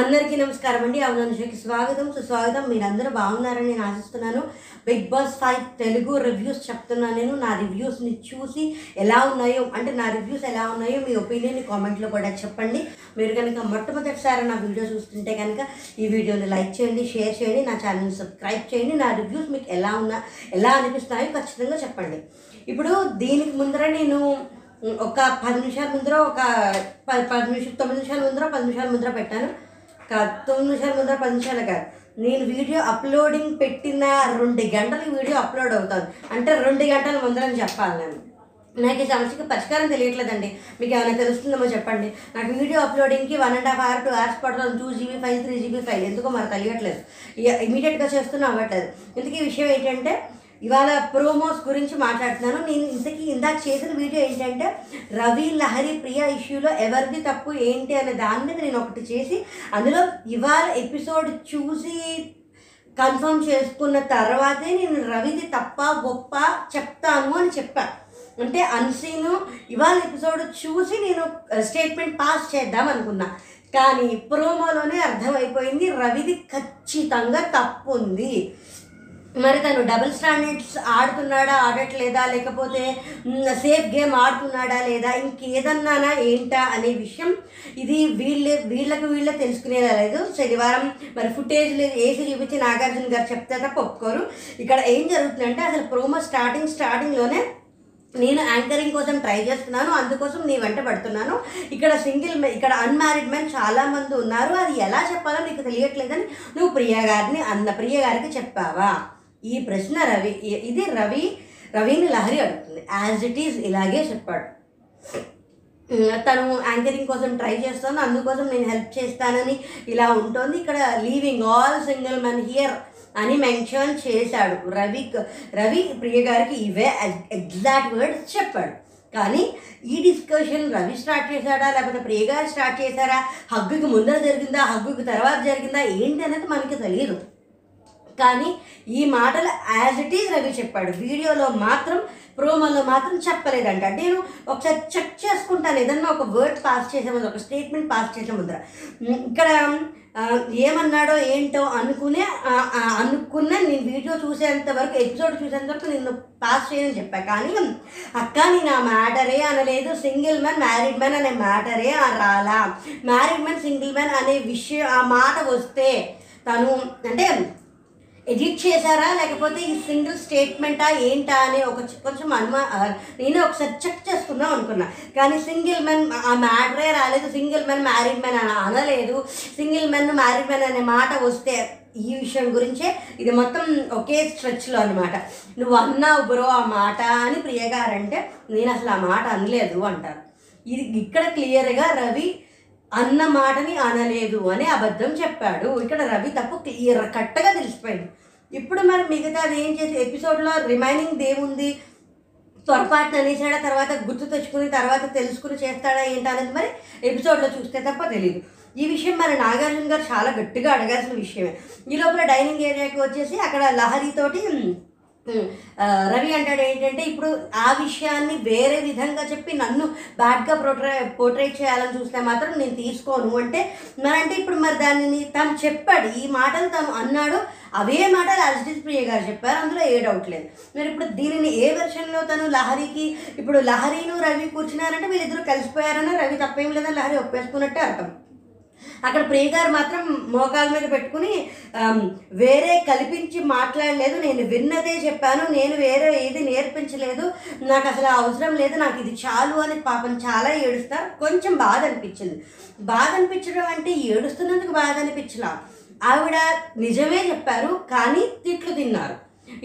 అందరికీ నమస్కారం అండి. అవునంశకి స్వాగతం. సుస్వాగతం. మీరందరూ బాగున్నారని నేను ఆశిస్తున్నాను. Bigg Boss five Telugu reviews చెప్తున్నాను నేను. నా రివ్యూస్ని చూసి ఎలా ఉన్నాయో అంటే నా రివ్యూస్ ఎలా ఉన్నాయో మీ ఒపీనియన్ కామెంట్లో కూడా చెప్పండి. మీరు కనుక మొట్టమొదటిసారి నా వీడియో చూస్తుంటే కనుక ఈ వీడియోని లైక్ చేయండి షేర్ చేయండి నా ఛానల్ని సబ్స్క్రైబ్ చేయండి. నా రివ్యూస్ మీకు ఎలా ఉన్నా ఎలా అనిపిస్తున్నాయో ఖచ్చితంగా చెప్పండి. ఇప్పుడు దీనికి ముందర నేను ఒక పది నిమిషాల ముందర ఒక పది పది తొమ్మిది నిమిషాల ముందర పది నిమిషాల ముందర పెట్టాను. కాదు తొమ్మిది నిమిషాల ముందర పది నిమిషాలు కాదు. నేను వీడియో అప్లోడింగ్ పెట్టిన రెండు గంటలకు వీడియో అప్లోడ్ అవుతుంది అంటే రెండు గంటల ముందరని చెప్పాలి నేను. నాకు ఈ సమస్యకి పరిష్కారం తెలియట్లేదండి. మీకు ఏమైనా తెలుస్తుందేమో చెప్పండి. నాకు video అప్లోడింగ్కి one and half hour two hours పడుతుంది. Two GB five three GB five ఎందుకో మరి తెలియట్లేదు. ఇమీడియట్గా చేస్తున్నా అవ్వట్లేదు. ఇంతకీ ఈ విషయం ఏంటంటే ఇవాళ ప్రోమోస్ గురించి మాట్లాడుతున్నాను. నేను ఇంతకీ ఇందాక చేసిన వీడియో ఏంటంటే రవి లహరి ప్రియ ఇష్యూలో ఎవరిది తప్పు ఏంటి అనే దాని మీద నేను ఒకటి చేసి అందులో ఇవాళ ఎపిసోడ్ చూసి కన్ఫర్మ్ చేసుకున్న తర్వాతే నేను రవిది తప్ప గొప్ప చెప్తాను అని చెప్పాను అంటే అన్సీను ఇవాళ ఎపిసోడ్ చూసి నేను స్టేట్మెంట్ పాస్ చేద్దాం అనుకున్నా. కానీ ప్రోమోలోనే అర్థమైపోయింది రవిది ఖచ్చితంగా తప్పు ఉంది మరి తను డబుల్ స్టాండర్డ్స్ ఆడుతున్నాడా ఆడట్లేదా లేకపోతే సేఫ్ గేమ్ ఆడుతున్నాడా లేదా ఇంకేదన్నానా ఏంటా అనే విషయం ఇది వీళ్ళే వీళ్ళకు వీళ్ళే తెలుసుకునేలా లేదు. శనివారం మరి ఫుటేజ్ ఏసీ చూపించి నాగార్జున గారు చెప్తే తప్ప ఒప్పుకోరు. ఇక్కడ ఏం జరుగుతుందంటే అసలు ప్రోమో స్టార్టింగ్ స్టార్టింగ్లోనే నేను యాంకరింగ్ కోసం ట్రై చేస్తున్నాను అందుకోసం నీ వెంట పడుతున్నాను. ఇక్కడ సింగిల్ ఇక్కడ అన్మ్యారీడ్ మెన్ చాలామంది ఉన్నారు. అది ఎలా చెప్పాలో నీకు తెలియట్లేదని నువ్వు ప్రియ గారిని అన్న ప్రియ గారికి చెప్పావా? ఈ ప్రశ్న రవి ఇది రవి రవిని లహరి అడుగుతుంది. యాజ్ ఇట్ ఈజ్ ఇలాగే చెప్పాడు. తను యాంకరింగ్ కోసం ట్రై చేస్తాను అందుకోసం నేను హెల్ప్ చేస్తానని ఇలా ఉంటుంది. ఇక్కడ leaving all single men here అని మెన్షన్ చేశాడు. రవి రవి ప్రియ గారికి ఇవే ఎగ్జాక్ట్ వర్డ్స్ చెప్పాడు. కానీ ఈ డిస్కషన్ రవి స్టార్ట్ చేశాడా? లేకపోతే ప్రియ గారు స్టార్ట్ చేశారా? హగ్గుకి ముందర జరిగిందా? హగ్గుకి తర్వాత జరిగిందా? ఏంటి అనేది మనకి తెలియదు కానీ ఈ మాటలు యాజ్ ఇట్ ఈజ్ రవి చెప్పాడు. వీడియోలో మాత్రం ప్రోమోలో మాత్రం చెప్పలేదంట. నేను ఒకసారి చెక్ చేసుకుంటాను. ఏదన్నా ఒక వర్డ్ పాస్ చేసే ముందు ఒక స్టేట్మెంట్ పాస్ చేసే ముందర. ఇక్కడ ఏమన్నాడో ఏంటో అనుకునే అనుకున్న నేను వీడియో చూసేంత వరకు ఎపిసోడ్ చూసేంత వరకు నిన్ను పాస్ చేయని చెప్పా. కానీ అక్క నేను ఆ మ్యాటరే అనలేదు. సింగిల్ మ్యాన్ మ్యారీడ్ మ్యాన్ అనే మ్యాటరే రాలా మ్యారీడ్ మ్యాన్ సింగిల్ మ్యాన్ అనే విషయం ఆ మాట వస్తే తను అంటే ఎడిట్ చేశారా? లేకపోతే ఈ సింగిల్ స్టేట్మెంటా ఏంటా అని ఒక కొంచెం అనుమా నేనే నేను ఒకసారి చెక్ చేసుకుందాం అనుకున్నా. కానీ సింగిల్ మెన్ ఆ మ్యాటరే రాలేదు. సింగిల్ మెన్ మ్యారీడ్ మెన్ అని అనలేదు. సింగిల్ మెన్ మ్యారీడ్ మెన్ అనే మాట వస్తే ఈ విషయం గురించే ఇది మొత్తం ఒకే స్ట్రెచ్లో అనమాట నువ్వు అన్నావు బ్రో ఆ మాట అని ప్రియ నేను అసలు ఆ మాట అనలేదు అంటారు. ఇది ఇక్కడ క్లియర్గా రవి అన్న మాటని అనలేదు అని అబద్ధం చెప్పాడు. ఇక్కడ రవి తప్పు క్లియర్ కట్టగా తెలిసిపోయింది. ఇప్పుడు మరి మిగతాది ఏం చేసి ఎపిసోడ్లో రిమైనింగ్ ఏముంది పొరపాటున అనేసాడా తర్వాత గుర్తు తెచ్చుకుని తర్వాత తెలుసుకుని చేస్తాడా ఏంటా అనేది మరి ఎపిసోడ్లో చూస్తే తప్ప తెలియదు ఈ విషయం మరి నాగార్జున గారు చాలా గట్టిగా అడగాల్సిన విషయమే. ఈ లోపల డైనింగ్ ఏరియాకి వచ్చేసి అక్కడ లహరితోటి రవి అంటాడు ఏంటంటే ఇప్పుడు ఆ విషయాన్ని వేరే విధంగా చెప్పి నన్ను బ్యాడ్గా పోట్రే పోర్ట్రేట్ చేయాలని చూస్తే మాత్రం నేను తీసుకోను. అంటే మరంటే ఇప్పుడు మరి దానిని తను చెప్పాడు ఈ మాటలు తను అన్నాడు అవే మాటలు అజిత్ ప్రియ గారు చెప్పారు అందులో ఏ డౌట్ లేదు. మరి ఇప్పుడు దీనిని ఏ వెర్షన్లో తను లహరికి ఇప్పుడు లహరిను రవి కూర్చున్నారంటే వీళ్ళిద్దరూ కలిసిపోయారని రవి తప్పేం లేదని లహరి ఒప్పేసుకున్నట్టే అర్థం. అక్కడ ప్రియ గారు మాత్రం మోకాల మీద పెట్టుకుని వేరే కల్పించి మాట్లాడలేదు నేను విన్నదే చెప్పాను నేను వేరే ఏది నేర్పించలేదు నాకు అసలు అవసరం లేదు నాకు ఇది చాలు అని పాపం చాలా ఏడుస్తారు. కొంచెం బాధ అనిపించింది. బాధ అనిపించడం అంటే ఏడుస్తున్నందుకు బాధ అనిపించలా. ఆవిడ నిజమే చెప్పారు కానీ తిట్లు తిన్నారు.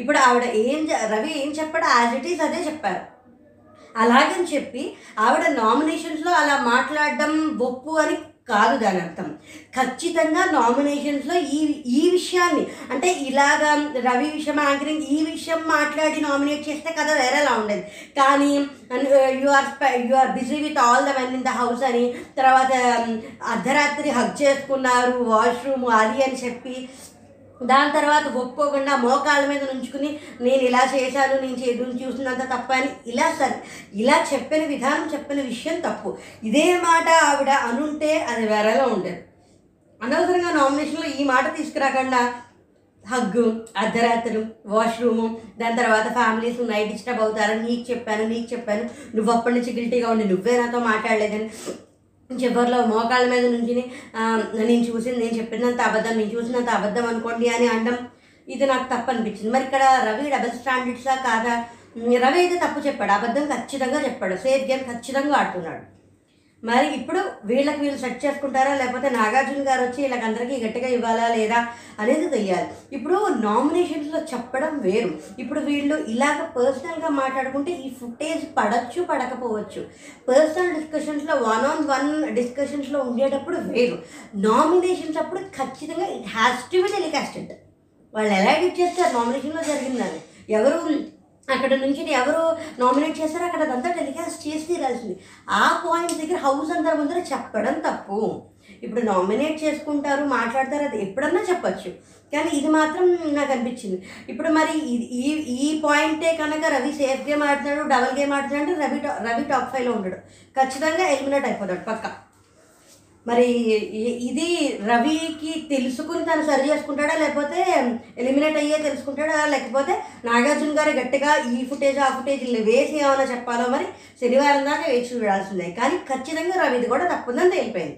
ఇప్పుడు ఆవిడ ఏం రవి ఏం చెప్పాడు యాజ్ ఇట్ ఈస్ అదే చెప్పారు. అలాగని చెప్పి ఆవిడ నామినేషన్స్లో అలా మాట్లాడడం ఒప్పు అని కాదు దాని అర్థం. ఖచ్చితంగా నామినేషన్స్లో ఈ ఈ విషయాన్ని అంటే ఇలాగా రవి విషయం యాంకరింగ్ ఈ విషయం మాట్లాడి నామినేట్ చేస్తే కథ వేరేలా ఉండేది. కానీ you are you are busy with all the men in the house అని తర్వాత um, అర్ధరాత్రి హగ్ చేసుకున్నారు వాష్రూమ్ అది అని చెప్పి దాని తర్వాత ఒప్పుకోకుండా మోకాళ్ళ మీద నుంచుకుని నేను ఇలా చేశాను నేను చేదు చూసినంత తప్ప అని ఇలా సరే ఇలా చెప్పిన విధానం చెప్పిన విషయం తప్పు. ఇదే మాట ఆవిడ అనుంటే అది వేరేలా ఉండేది. అనవసరంగా నామినేషన్లో ఈ మాట తీసుకురాకుండా హగ్గు అర్ధరాత్రులు వాష్రూము దాని తర్వాత ఫ్యామిలీస్ నైట్ డిస్టర్బ్ అవుతారని నీకు చెప్పాను నీకు చెప్పాను నువ్వు అప్పటి నుంచి గిల్టీగా ఉండి నువ్వే నాతో మాట్లాడలేదని చివరిలో మోకాళ్ళ మీద నుంచి నేను చూసింది నేను చెప్పినంత అబద్ధం నేను చూసినంత అబద్ధం అనుకోండి అని అనడం ఇది నాకు తప్పు అనిపించింది. మరి ఇక్కడ రవి డబల్ స్టాండర్డ్సా కాదా? రవి అయితే తప్పు చెప్పాడు అబద్ధం ఖచ్చితంగా చెప్పాడు సేఫ్ గేమ్ ఖచ్చితంగా ఆడుతున్నాడు. మరి ఇప్పుడు వీళ్ళకి వీళ్ళు సెట్ చేసుకుంటారా? లేకపోతే నాగార్జున గారు వచ్చి వీళ్ళకందరికీ గట్టిగా ఇవ్వాలా లేదా అనేది తెలియాలి. ఇప్పుడు నామినేషన్స్లో చెప్పడం వేరు. ఇప్పుడు వీళ్ళు ఇలాగ పర్సనల్గా మాట్లాడుకుంటే ఈ ఫుటేజ్ పడచ్చు పడకపోవచ్చు. పర్సనల్ డిస్కషన్స్లో వన్ ఆన్ వన్ డిస్కషన్స్లో ఉండేటప్పుడు వేరు. నామినేషన్స్ అప్పుడు ఖచ్చితంగా it has to be telecasted వాళ్ళు ఎలా ఎడిట్ చేస్తారు నామినేషన్లో జరిగిందని? ఎవరు అక్కడ నుంచి ఎవరు నామినేట్ చేస్తారో అక్కడ అదంతా టెలికాస్ట్ చేసి తీరాల్సింది. ఆ పాయింట్ దగ్గర హౌస్ అందరి ముందర చెప్పడం తప్పు. ఇప్పుడు నామినేట్ చేసుకుంటారు మాట్లాడతారు అది ఎప్పుడన్నా చెప్పచ్చు. కానీ ఇది మాత్రం నాకు అనిపించింది. ఇప్పుడు మరి ఇది- ఈ ఈ పాయింటే కనుక రవి సేఫ్ గేమ్ ఆడుతున్నాడు డబల్ గేమ్ ఆడుతున్నాడు అంటే రవి రవి టాప్ ఫైవ్లో ఉండడు. ఖచ్చితంగా ఎలిమినేట్ అయిపోతాడు పక్కా. మరి ఇది రవికి తెలుసుకుని తను సరి చేసుకుంటాడా లేకపోతే ఎలిమినేట్ అయ్యే తెలుసుకుంటాడా? లేకపోతే నాగార్జున గారు గట్టిగా ఈ ఫుటేజ్ ఆ ఫుటేజ్ వేసి ఏమైనా చెప్పాలో మరి శనివారం దాకా వేచి చూడాల్సిందే. కానీ ఖచ్చితంగా రవిది కూడా తప్పుందని తేలిపోయింది.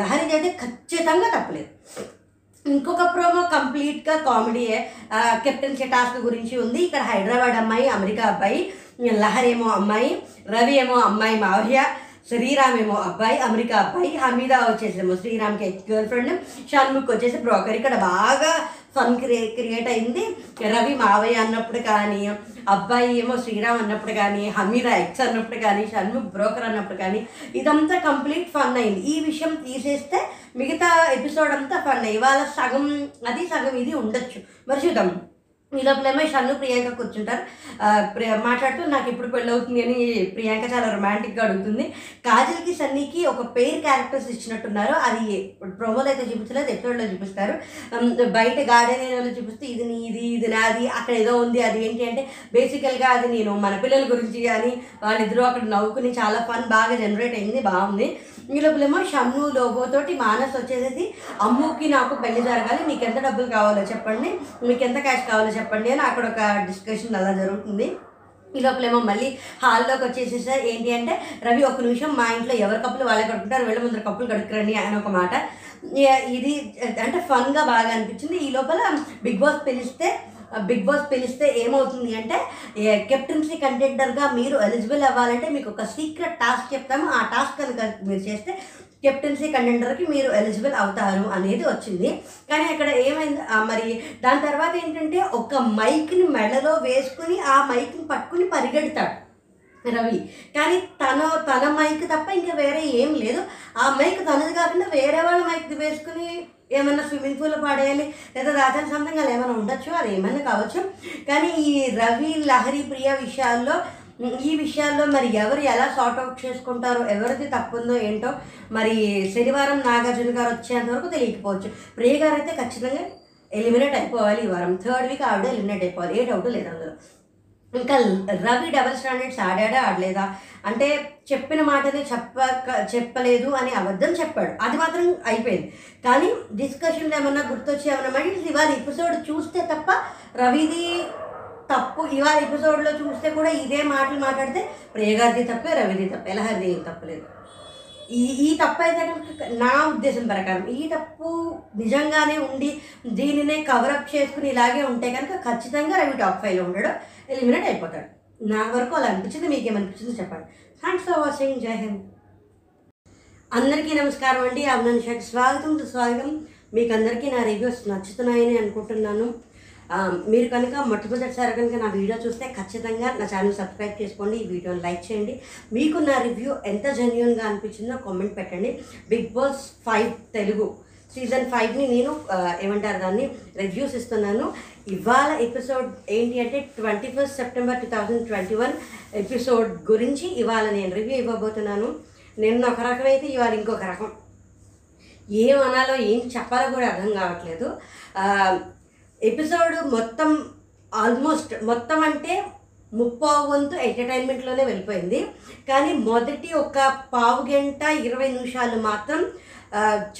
లహరికి అయితే ఖచ్చితంగా తప్పలేదు. ఇంకొక ప్రోమో కంప్లీట్గా కామెడీయే కెప్టెన్ కెప్టెన్సీ టాస్క్ గురించి ఉంది. ఇక్కడ హైదరాబాద్ అమ్మాయి అమెరికా అబ్బాయి లహరి ఏమో అమ్మాయి రవి ఏమో అమ్మాయి మావయ్య శ్రీరామ్ ఏమో అబ్బాయి అమెరికా అబ్బాయి హమీదా వచ్చేసేమో శ్రీరామ్కి గర్ల్ ఫ్రెండ్ షణ్ముఖ్ వచ్చేసి బ్రోకర్ ఇక్కడ బాగా ఫన్ క్రియే క్రియేట్ అయింది. రవి మావయ్య అన్నప్పుడు కానీ అబ్బాయి ఏమో శ్రీరామ్ అన్నప్పుడు కానీ హమీద ఎక్స్ అన్నప్పుడు కానీ షణ్ముఖ్ బ్రోకర్ అన్నప్పుడు కానీ ఇదంతా కంప్లీట్ ఫన్ అయింది. ఈ విషయం తీసేస్తే మిగతా ఎపిసోడ్ అంతా ఫన్ ఇవాళ సగం అది సగం ఇది ఉండొచ్చు. మరి చూద్దాం. ఈ లోపలేమో షన్ను ప్రియాంక కూర్చుంటారు. మాట్లాడుతూ నాకు ఇప్పుడు పెళ్ళవుతుంది అని ప్రియాంక చాలా రొమాంటిక్గా అడుగుతుంది. కాజల్కి సన్నీకి ఒక పేర్ క్యారెక్టర్స్ ఇచ్చినట్టున్నారు. అది ప్రోమోలో అయితే చూపించలేదు ఎక్కడో చూపిస్తారు. బయట గార్డెన్ ఏరియాలో చూపిస్తే ఇది నీది ఇది నాది అక్కడ ఏదో ఉంది అది ఏంటి అంటే బేసికల్గా అది నేను మన పిల్లల గురించి అని వాళ్ళిద్దరూ అక్కడ నవ్వుకుని చాలా ఫన్ బాగా జనరేట్ అయింది బాగుంది. ఈ లోపలేమో షమ్ను లోగోతోటి మానస్ వచ్చేసేసి అమ్ముకి నాకు పెళ్ళి జరగాలి మీకు ఎంత డబ్బులు కావాలో చెప్పండి మీకు ఎంత క్యాష్ కావాలో చెప్పండి అని అక్కడ ఒక డిస్కషన్ అలా జరుగుతుంది. ఈ లోపలేమో మళ్ళీ హాల్లోకి వచ్చేసేసారు ఏంటి అంటే రవి ఒక నిమిషం మా ఇంట్లో ఎవరి కప్పులు వాళ్ళే కడుక్కుంటారు వెళ్ళి ముందర కప్పులు కడుక్కురండి అని ఒక మాట. ఇది అంటే ఫన్గా బాగా అనిపించింది. ఈ లోపల బిగ్ బాస్ పిలిస్తే బిగ్ బాస్ పిలిస్తే ఏమవుతుంది అంటే కెప్టెన్సీ కంటెండర్గా మీరు ఎలిజిబుల్ అవ్వాలంటే మీకు ఒక సీక్రెట్ టాస్క్ చెప్తాము. ఆ టాస్క్ కనుక మీరు చేస్తే కెప్టెన్సీ కంటెండర్కి మీరు ఎలిజిబుల్ అవుతారు అనేది వచ్చింది. కానీ అక్కడ ఏమైంది? మరి దాని తర్వాత ఏంటంటే ఒక మైక్ని మెడలో వేసుకుని ఆ మైక్ని పట్టుకుని పరిగెడతాడు రవి. కానీ తన తన మైక్ తప్ప ఇంకా వేరే ఏం లేదు. ఆ మైక్ తనది కాకుండా వేరే వాళ్ళ మైక్ వేసుకుని ఏమన్నా స్విమ్మింగ్ పూల్ పాడేయాలి లేదా రాజాని అలా ఏమైనా ఉండొచ్చు? అది ఏమైనా కావచ్చు. కానీ ఈ రవి లహరి ప్రియ విషయాల్లో ఈ విషయాల్లో మరి ఎవరు ఎలా సార్ట్ అవుట్ చేసుకుంటారో? ఎవరిది తప్పుందో ఏంటో మరి శనివారం నాగార్జున గారు వచ్చేంత వరకు తెలియకపోవచ్చు. ప్రియ గారు అయితే ఖచ్చితంగా ఎలిమినేట్ అయిపోవాలి ఈ వారం. థర్డ్ వీక్ ఆవిడ ఎలిమినేట్ అయిపోవాలి. ఏ డౌట్ లేదు అందులో. ఇంకా రవి డబల్ స్టాండర్డ్స్ ఆడాడా? ఆడలేదా? అంటే చెప్పిన మాటని చెప్పక చెప్పలేదు అని అబద్ధం చెప్పాడు. అది మాత్రం అయిపోయింది. కానీ డిస్కషన్లో ఏమన్నా గుర్తొచ్చి ఏమన్నా మరి ఇవాళ ఎపిసోడ్ చూస్తే తప్ప రవిది తప్పు ఇవాళ ఎపిసోడ్లో చూస్తే కూడా ఇదే మాటలు మాట్లాడితే ప్రియగారిది తప్పే రవిది తప్పే లహరిది ఏం తప్పలేదు. ఈ ఈ తప్పు అయితే కనుక నా ఉద్దేశం ప్రకారం ఈ తప్పు నిజంగానే ఉండి దీనినే కవరప్ చేసుకుని ఇలాగే ఉంటే కనుక ఖచ్చితంగా రవి టాప్ ఫైవ్లో ఉండడు ఎలిమినేట్ అయిపోతాడు. నా వరకు అలా అనిపించింది మీకేమనిపించింది చెప్పండి. థ్యాంక్స్ ఫర్ వాచింగ్ జై హింద్ అందరికీ నమస్కారం అండి. అభినందనకి స్వాగతం. సుస్వాగతం మీకు అందరికీ నా రివ్యూస్ నచ్చుతున్నాయని అనుకుంటున్నాను. మీరు కనుక మొట్టమొదటిసారి కనుక నా వీడియో చూస్తే ఖచ్చితంగా నా ఛానల్ సబ్స్క్రైబ్ చేసుకోండి. ఈ వీడియోని లైక్ చేయండి. మీకు నా రివ్యూ ఎంత జెన్యున్గా అనిపించిందో కామెంట్ పెట్టండి. Big Boss five Telugu season ఫైవ్ని నేను ఏమంటారు దాన్ని రివ్యూస్ ఇస్తున్నాను. ఇవాళ ఎపిసోడ్ ఏంటి అంటే twenty first September two thousand twenty one episode గురించి ఇవాళ నేను రివ్యూ ఇవ్వబోతున్నాను. నిన్న ఒక రకం అయితే ఇవాళ ఇంకొక రకం. ఏం అనాలో ఏం చెప్పాలో కూడా అర్థం కావట్లేదు. ఎపిసోడ్ మొత్తం ఆల్మోస్ట్ మొత్తం అంటే ముప్పావు వంతు ఎంటర్టైన్మెంట్లోనే వెళ్ళిపోయింది. కానీ మొదటి ఒక పావు గంట ఇరవై నిమిషాలు మాత్రం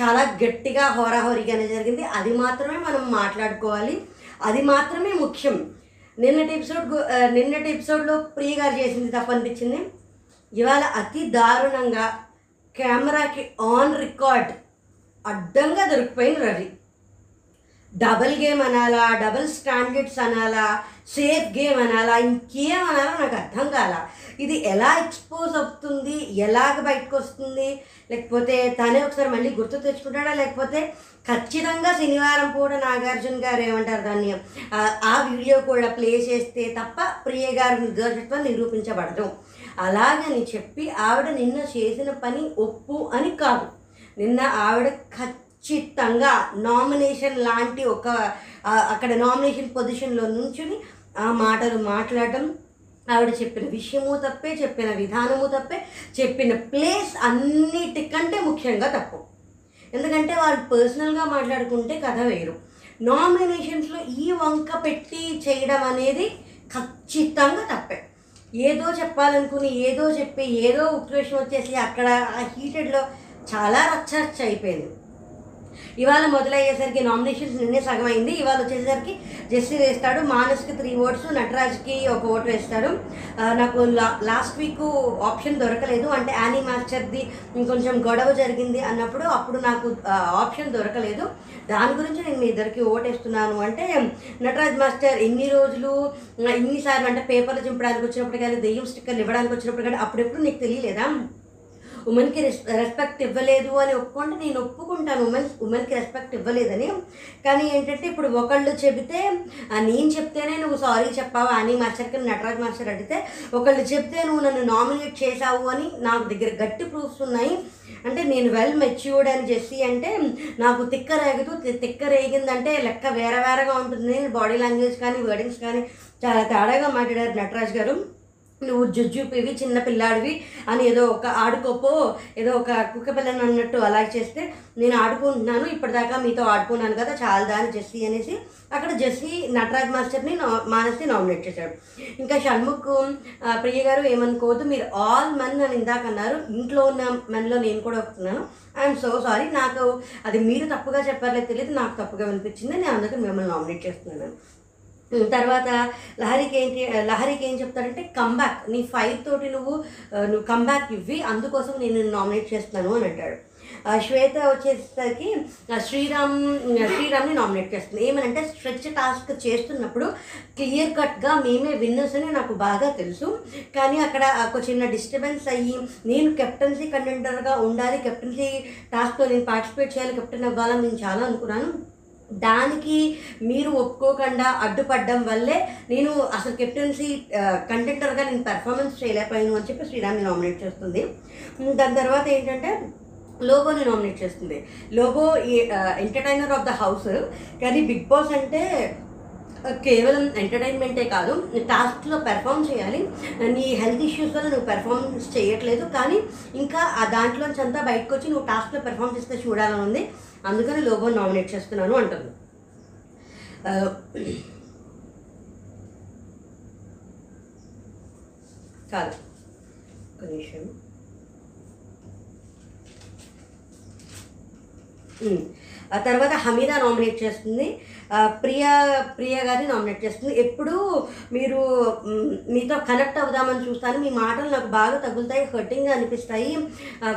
చాలా గట్టిగా హోరాహోరీగానే జరిగింది. అది మాత్రమే మనం మాట్లాడుకోవాలి. అది మాత్రమే ముఖ్యం. నిన్నటి ఎపిసోడ్ నిన్నటి ఎపిసోడ్లో ప్రియ గారు చేసింది తప్పనిపించింది ఇవాళ అతి దారుణంగా కెమెరాకి ఆన్ రికార్డ్ అడ్డంగా దొరికిపోయింది రవి. డబల్ గేమ్ అనాలా డబల్ స్టాండర్డ్స్ అనాలా సేఫ్ గేమ్ అనాలా? ఇంకేం అనాలో? నాకు అర్థం కాల. ఇది ఎలా ఎక్స్పోజ్ అవుతుంది? ఎలాగ బయటకు వస్తుంది లేకపోతే తనే ఒకసారి మళ్ళీ గుర్తు తెచ్చుకుంటాడా? లేకపోతే ఖచ్చితంగా శనివారం పూట నాగార్జున గారు ఏమంటారు దాన్ని? ఆ, వీడియో కూడా ప్లే చేస్తే తప్ప ప్రియ గారి నిర్దోషత్వం నిరూపించబడదు. అలాగని చెప్పి ఆవిడ నిన్న చేసిన పని ఒప్పు అని కాదు. నిన్న ఆవిడ ఖచ్చితంగా నామినేషన్ లాంటి ఒక అక్కడ నామినేషన్ పొజిషన్లో నుంచుని ఆ మాటలు మాట్లాడటం ఆవిడ చెప్పిన విషయము తప్పే చెప్పిన విధానము తప్పే చెప్పిన ప్లేస్ అన్నిటికంటే ముఖ్యంగా తప్పు. ఎందుకంటే వాళ్ళు పర్సనల్గా మాట్లాడుకుంటే కథ వేరు. నామినేషన్స్లో ఈ వంక పెట్టి చేయడం అనేది ఖచ్చితంగా తప్పే. ఏదో చెప్పాలనుకుని ఏదో చెప్పి ఏదో ఉక్రోషం వచ్చేసి అక్కడ ఆ హీటెడ్లో చాలా రచ్చ రచ్చ అయిపోయింది. ఇవాళ మొదలయ్యేసరికి నామినేషన్స్ నిన్నే సగం అయింది ఇవాళ వచ్చేసరికి జెస్సీ వేస్తాడు. మానస్కి త్రీ ఓట్స్ నటరాజ్కి ఒక ఓటు వేస్తాడు. నాకు లా లాస్ట్ వీక్ ఆప్షన్ దొరకలేదు. అంటే యానీ మాస్టర్ది ఇంకొంచెం గొడవ జరిగింది అన్నప్పుడు అప్పుడు నాకు ఆప్షన్ దొరకలేదు. దాని గురించి నేను మీ ఇద్దరికి ఓటేస్తున్నాను అంటే నటరాజ్ మాస్టర్ ఎన్ని రోజులు ఇన్నిసార్లు అంటే పేపర్లు చింపడానికి వచ్చినప్పుడు కానీ దెయ్యం స్టిక్కర్లు ఇవ్వడానికి వచ్చినప్పుడు కానీ అప్పుడెప్పుడు నీకు తెలియలేదా? ఉమెన్కి రెస్ రెస్పెక్ట్ ఇవ్వలేదు అని ఒప్పుకుంటే నేను ఒప్పుకుంటాను. ఉమెన్ ఉమెన్కి రెస్పెక్ట్ ఇవ్వలేదని. కానీ ఏంటంటే ఇప్పుడు ఒకళ్ళు చెబితే నేను చెప్తేనే నువ్వు సారీ చెప్పావా? అని మాస్టర్కి నటరాజ్ మాస్టర్ అడిగితే ఒకళ్ళు చెప్తే నువ్వు నన్ను నామినేట్ చేశావు అని నాకు దగ్గర గట్టి ప్రూఫ్స్ ఉన్నాయి. అంటే నేను వెల్ మెచ్యూర్డ్ అని చెప్పి అంటే నాకు తిక్క రేగదు తిక్క రేగిందంటే లెక్క వేరే వేరేగా ఉంటుంది. బాడీ లాంగ్వేజ్ కానీ వర్డింగ్స్ కానీ చాలా తేడాగా మాట్లాడారు నటరాజ్ గారు. నువ్వు జుజ్జుపివి చిన్న పిల్లాడివి అని ఏదో ఒక ఆడుకోపో ఏదో ఒక కుక్క పిల్లని అన్నట్టు అలా చేస్తే నేను ఆడుకుంటున్నాను ఇప్పటిదాకా మీతో ఆడుకున్నాను కదా చాలా అని జెస్సీ అనేసి. అక్కడ జెస్సీ నటరాజ్ మాస్టర్ని నా మానసి నామినేట్ చేశాడు. ఇంకా షణ్ముఖ్ ప్రియ గారు ఏమనుకోవద్దు మీరు ఆల్ మెన్ అని ఇందాక అన్నారు. ఇంట్లో ఉన్న మెన్లో నేను కూడా ఒకతున్నాను ఐఎమ్ సో సారీ నాకు అది మీరు తప్పుగా చెప్పారలేదు తెలియదు నాకు తప్పుగా వినిపించింది నేను అందుకని మిమ్మల్ని నామినేట్ చేస్తున్నాను. తర్వాత లహరికి ఏంటి లహరికి ఏం చెప్తారంటే కంబ్యాక్ నీ ఫైర్ తోటి నువ్వు నువ్వు కంబ్యాక్ ఇవ్వి. అందుకోసం నేను నామినేట్ చేస్తున్నాను. అని అంటాడు. శ్వేత వచ్చేసరికి శ్రీరామ్ శ్రీరామ్ని నామినేట్ చేస్తుంది. ఏమనంటే స్ట్రెచ్ టాస్క్ చేస్తున్నప్పుడు క్లియర్ కట్గా మేమే విన్నర్స్ అని నాకు బాగా తెలుసు. కానీ అక్కడ ఒక చిన్న డిస్టర్బెన్స్ అయ్యి నేను కెప్టెన్సీ కంటెంటర్గా ఉండాలి. కెప్టెన్సీ టాస్క్లో నేను పార్టిసిపేట్ చేయాలి. కెప్టెన్ అవ్వాలని నేను చాలా అనుకున్నాను. దానికి మీరు ఒప్పుకోకుండా అడ్డుపడడం వల్లే నేను అసలు కెప్టెన్సీ కంటెంటర్గా నేను పెర్ఫార్మెన్స్ చేయలేకపోయాను అని చెప్పి శ్రీరామ్ని నామినేట్ చేస్తుంది. దాని తర్వాత ఏంటంటే లోబోని నామినేట్ చేస్తుంది. లోబో ఈ ఎంటర్టైనర్ ఆఫ్ ద హౌస్ కానీ బిగ్ బాస్ అంటే కేవలం ఎంటర్టైన్మెంటే కాదు టాస్క్లో పెర్ఫామ్ చేయాలి. నీ హెల్త్ ఇష్యూస్ వల్ల నువ్వు పెర్ఫార్మెన్స్ చేయట్లేదు కానీ ఇంకా ఆ దాంట్లోంచి అంతా బయటకు వచ్చి నువ్వు టాస్క్లో పెర్ఫామ్ చేస్తే చూడాలని ఉంది. అందుకని లోగో నామినేట్ చేస్తున్నాను అంటుంది. కాదు. ఒక నిమిషం. ఆ తర్వాత హమీదా నామినేట్ చేస్తుంది. ప్రియా ప్రియా గారిని నామినేట్ చేస్తుంది. ఎప్పుడు మీరు మీతో కనెక్ట్ అవుదామని చూస్తాను. మీ మాటలు నాకు బాగా తగులుతాయి హర్టింగ్గా అనిపిస్తాయి.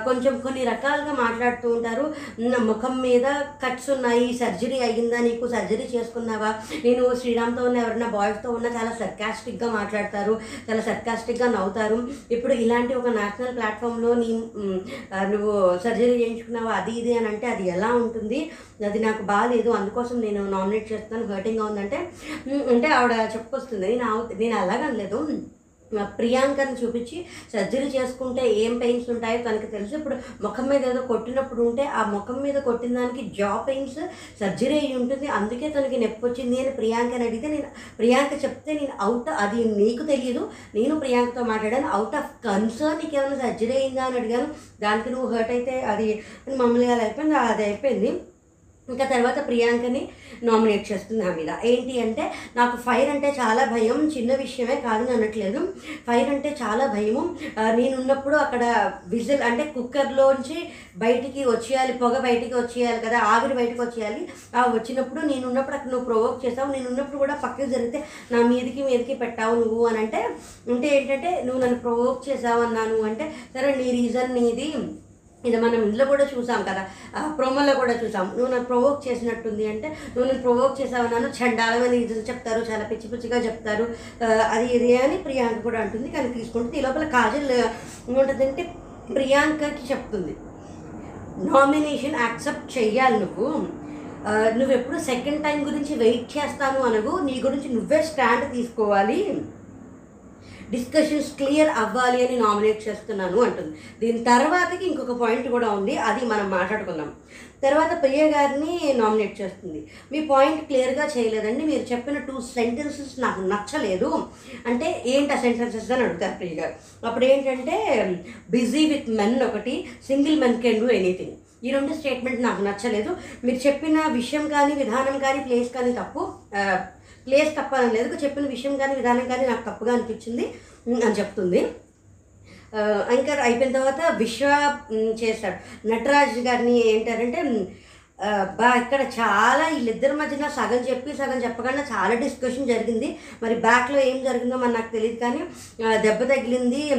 కొంచెం కొన్ని రకాలుగా మాట్లాడుతూ ఉంటారు. నా ముఖం మీద కట్స్ ఉన్నాయి. సర్జరీ అయ్యిందా? నీకు సర్జరీ చేసుకున్నావా? నేను శ్రీరామ్తో ఉన్న ఎవరైనా బాయ్స్తో ఉన్న చాలా సర్కాస్టిక్గా మాట్లాడతారు. చాలా సర్కాస్టిక్గా నవ్వుతారు. ఇప్పుడు ఇలాంటి ఒక నేషనల్ ప్లాట్ఫామ్లో నీ నువ్వు సర్జరీ చేయించుకున్నావా? అది ఇది అని అంటే అది ఎలా ఉంటుంది? అది నాకు బాగాలేదు అందుకోసం నేను నామినేట్ చేస్తాను హర్టింగ్గా ఉందంటే అంటే ఆవిడ చెప్పుకొస్తుంది నేను నేను అలాగనలేదు మా ప్రియాంకని చూపించి సర్జరీ చేసుకుంటే ఏం పెయిన్స్ ఉంటాయో తనకి తెలుసు. ఇప్పుడు ముఖం మీద ఏదో కొట్టినప్పుడు ఉంటే ఆ ముఖం మీద కొట్టిన దానికి జా పెయిన్స్ సర్జరీ అయ్యి ఉంటుంది. అందుకే తనకి నొప్పి వచ్చింది అని ప్రియాంకని అడిగితే నేను ప్రియాంక చెప్తే నేను అవుట్ అది నీకు తెలియదు నేను ప్రియాంకతో మాట్లాడాను. అవుట్ ఆఫ్ కన్సర్న్ నీకు ఏమైనా సర్జరీ అయిందా అని అడిగాను. దానికి నువ్వు హర్ట్ అయితే అది మమ్మల్ని అలా అయిపోయింది అది అయిపోయింది. ఇంకా తర్వాత ప్రియాంకని నామినేట్ చేస్తుంది ఆ మీద. ఏంటి అంటే నాకు ఫైర్ అంటే చాలా భయం చిన్న విషయమే కాదని అనట్లేదు. ఫైర్ అంటే చాలా భయము. నేను నేనున్నప్పుడు అక్కడ విజిల్ అంటే కుక్కర్లోంచి బయటికి వచ్చేయాలి పొగ బయటికి వచ్చేయాలి కదా ఆవిరి బయటకు వచ్చేయాలి. ఆ వచ్చినప్పుడు నేను ఉన్నప్పుడు అక్కడ నువ్వు ప్రొవోక్ చేసావు. నేను ఉన్నప్పుడు కూడా పక్కకి జరిగితే నా మీదకి మీదకి పెట్టావు నువ్వు అని అంటే అంటే ఏంటంటే నువ్వు నన్ను ప్రొవోక్ చేసావు అన్నాను అంటే సరే నీ రీజన్ నీది. ఇది మనం ఇందులో కూడా చూసాం కదా ప్రోమోలో కూడా చూసాం. నువ్వు నన్ను ప్రొవోక్ చేసినట్టుంది అంటే నువ్వు నన్ను ప్రొవోక్ చేసావు నన్ను చండాలమైన చెప్తారు చాలా పిచ్చి పిచ్చిగా చెప్తారు. అది ఇది అని ప్రియాంక కూడా అంటుంది కానీ తీసుకుంటుంది. ఈ లోపల కాజల్ ఏముంటుందంటే ప్రియాంకకి చెప్తుంది. నామినేషన్ యాక్సెప్ట్ చెయ్యాలి నువ్వు. నువ్వెప్పుడు నువ్వు ఎప్పుడు సెకండ్ టైం గురించి వెయిట్ చేస్తాను అనవు. నీ గురించి నువ్వే స్టాండ్ తీసుకోవాలి. డిస్కషన్స్ క్లియర్ అవ్వాలి అని నామినేట్ చేస్తున్నాను అంటుంది. దీని తర్వాతకి ఇంకొక పాయింట్ కూడా ఉంది అది మనం మాట్లాడుకుందాం. తర్వాత ప్రియ గారిని నామినేట్ చేస్తుంది. మీ పాయింట్ క్లియర్గా చేయలేదండి మీరు చెప్పిన టూ సెంటెన్సెస్ నాకు నచ్చలేదు. అంటే ఏంటి ఆ సెంటెన్సెస్ అని అడుగుతారు ప్రియ గారు. అప్పుడు ఏంటంటే బిజీ విత్ మెన్ ఒకటి single men can do anything ఈ రెండు స్టేట్మెంట్ నాకు నచ్చలేదు. మీరు చెప్పిన విషయం కానీ విధానం కానీ ప్లేస్ కానీ తప్పు ప్లేస్ తప్పని లేదు. చెప్పిన విషయం కానీ విధానం కానీ నాకు తప్పుగా అనిపించింది అని చెప్తుంది. ఆ, ఇంకా అయిపోయిన తర్వాత విశ్వ ఉమ్, చేశాడు. నటరాజ్ గారిని ఏంటారంటే బా ఇక్కడ చాలా వీళ్ళిద్దరి మధ్యన సగం చెప్పి సగం చెప్పకుండా చాలా డిస్కషన్ జరిగింది. మరి బ్యాక్లో ఏం జరిగిందో మరి నాకు తెలియదు కానీ దెబ్బ తగిలింది.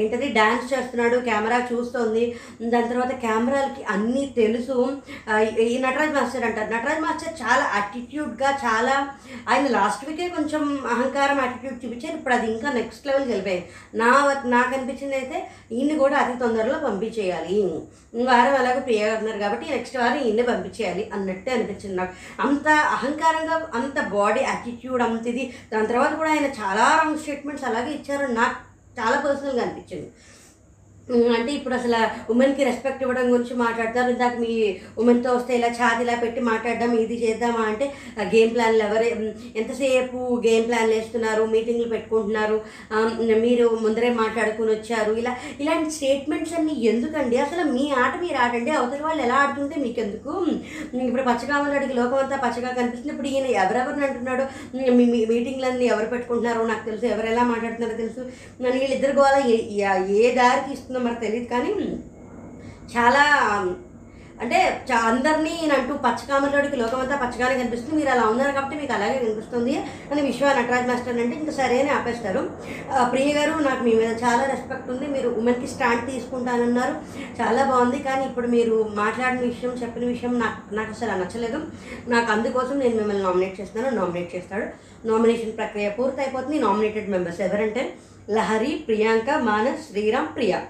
ఏంటది? డ్యాన్స్ చేస్తున్నాడు కెమెరా చూస్తోంది. దాని తర్వాత కెమెరాలకి అన్నీ తెలుసు. ఈ- ఈ నటరాజ్ మాస్టర్ అంటారు. నటరాజ్ మాస్టర్ చాలా యాటిట్యూడ్గా చాలా ఆయన లాస్ట్ వీకే కొంచెం అహంకారం యాటిట్యూడ్ చూపించారు. ఇప్పుడు అది ఇంకా నెక్స్ట్ లెవెల్కి వెళ్ళిపోయింది. నా నాకు అనిపించింది అయితే ఈయన్ని కూడా అతి తొందరలో పంపించేయాలి. వారం అలాగే ప్రియ కాబట్టి నెక్స్ట్ వారం ఈయన్ని పంపించేయాలి అన్నట్టే అనిపించింది నాకు. అంత అహంకారంగా అంత బాడీ యాటిట్యూడ్ అంత ఇది దాని తర్వాత కూడా ఆయన చాలా రాంగ్ స్టేట్మెంట్స్ అలాగే ఇచ్చారు. నాకు చాలా పర్సనల్గా అనిపించింది. అంటే ఇప్పుడు అసలు ఉమెన్కి రెస్పెక్ట్ ఇవ్వడం గురించి మాట్లాడతారు. ఇందాక మీ ఉమెన్తో వస్తే ఇలా ఛాతి ఇలా పెట్టి మాట్లాడడం ఇది చేద్దామా అంటే గేమ్ ప్లాన్లు ఎవరు ఎంతసేపు గేమ్ ప్లాన్లు వేస్తున్నారు మీటింగ్లు పెట్టుకుంటున్నారు మీరు ముందరే మాట్లాడుకుని వచ్చారు. ఇలా ఇలాంటి స్టేట్మెంట్స్ అన్ని ఎందుకండి? అసలు మీ ఆట మీరు ఆడండి అవతల వాళ్ళు ఎలా ఆడుతుంటే మీకు ఎందుకు ఉమ్, ఇప్పుడు పచ్చకామలాడికి లోకం అంతా పచ్చగా కనిపిస్తుంది. ఇప్పుడు ఈయన ఎవరెవరిని అంటున్నాడు? మీ మీటింగ్లన్నీ ఎవరు పెట్టుకుంటున్నారో? నాకు తెలుసు ఎవరు ఎలా మాట్లాడుతున్నారో తెలుసు. నన్ను వీళ్ళిద్దరు గోళ ఏ- ఏ- ఏ దారికి ఇస్తున్నాం మరి తెలియదు కానీ చాలా అంటే చా- అందరినీ అంటూ పచ్చకామలోడికి లోకమంతా పచ్చగానే కనిపిస్తుంది. మీరు అలా ఉన్నారు కాబట్టి మీకు అలాగే కనిపిస్తుంది అని విశ్వ నటరాజ్ మాస్టర్ అంటే ఇంకా సరే అని ఆపేస్తారు ప్రియ గారు నాకు మీ మీద చాలా రెస్పెక్ట్ ఉంది. మీరు ఉమెన్కి స్టాండ్ తీసుకుంటానన్నారు. చాలా బాగుంది. కానీ ఇప్పుడు మీరు మాట్లాడిన విషయం చెప్పిన విషయం నాకు నాకు అసలు నచ్చలేదు. నాకు అందుకోసం నేను మిమ్మల్ని నామినేట్ చేస్తున్నాను. నామినేట్ చేస్తాడు. నామినేషన్ ప్రక్రియ పూర్తయిపోతుంది. నామినేటెడ్ మెంబర్స్ ఎవరంటే లహరి ప్రియాంక మానస్ శ్రీరామ్ ప్రియా.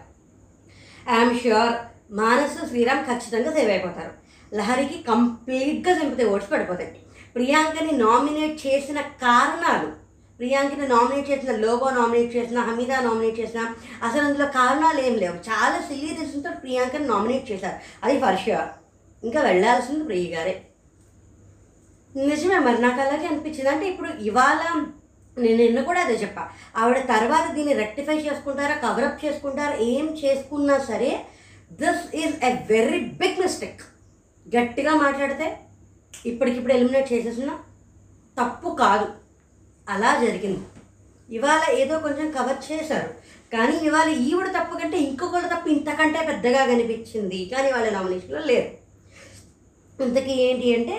I'm sure. మానసు శ్రీరామ్ ఖచ్చితంగా సేవ్ అయిపోతారు. లహరికి కంప్లీట్గా చంపితే ఓట్స్ పడిపోతాయి. ప్రియాంకని నామినేట్ చేసిన కారణాలు ప్రియాంకని నామినేట్ చేసిన లోబో నామినేట్ చేసిన హమీదా నామినేట్ చేసిన అసలు అందులో కారణాలు ఏం లేవు. చాలా సిల్లీ రీజన్తో ప్రియాంకని నామినేట్ చేశారు. అది ఫర్ ష్యూర్. ఇంకా వెళ్ళాల్సింది ప్రియ గారే. నిజమే మరి నాకు అలాగే అనిపించింది. అంటే ఇప్పుడు ఇవాళ నేను నిన్న కూడా అదే చెప్పా. ఆవిడ తర్వాత దీన్ని రెక్టిఫై చేసుకుంటారా కవరప్ చేసుకుంటారా ఏం చేసుకున్నా సరే this is a very big mistake గట్టిగా మాట్లాడితే ఇప్పటికిప్పుడు ఎలిమినేట్ చేసేసిన తప్పు కాదు. అలా జరిగింది. ఇవాళ ఏదో కొంచెం కవర్ చేశారు. కానీ ఇవాళ ఈవిడ తప్పు కంటే ఇంకొకళ్ళు తప్పు ఇంతకంటే పెద్దగా కనిపించింది. కానీ వాళ్ళ నామినేషన్లో లేరు ఇంతకీ ఏంటి అంటే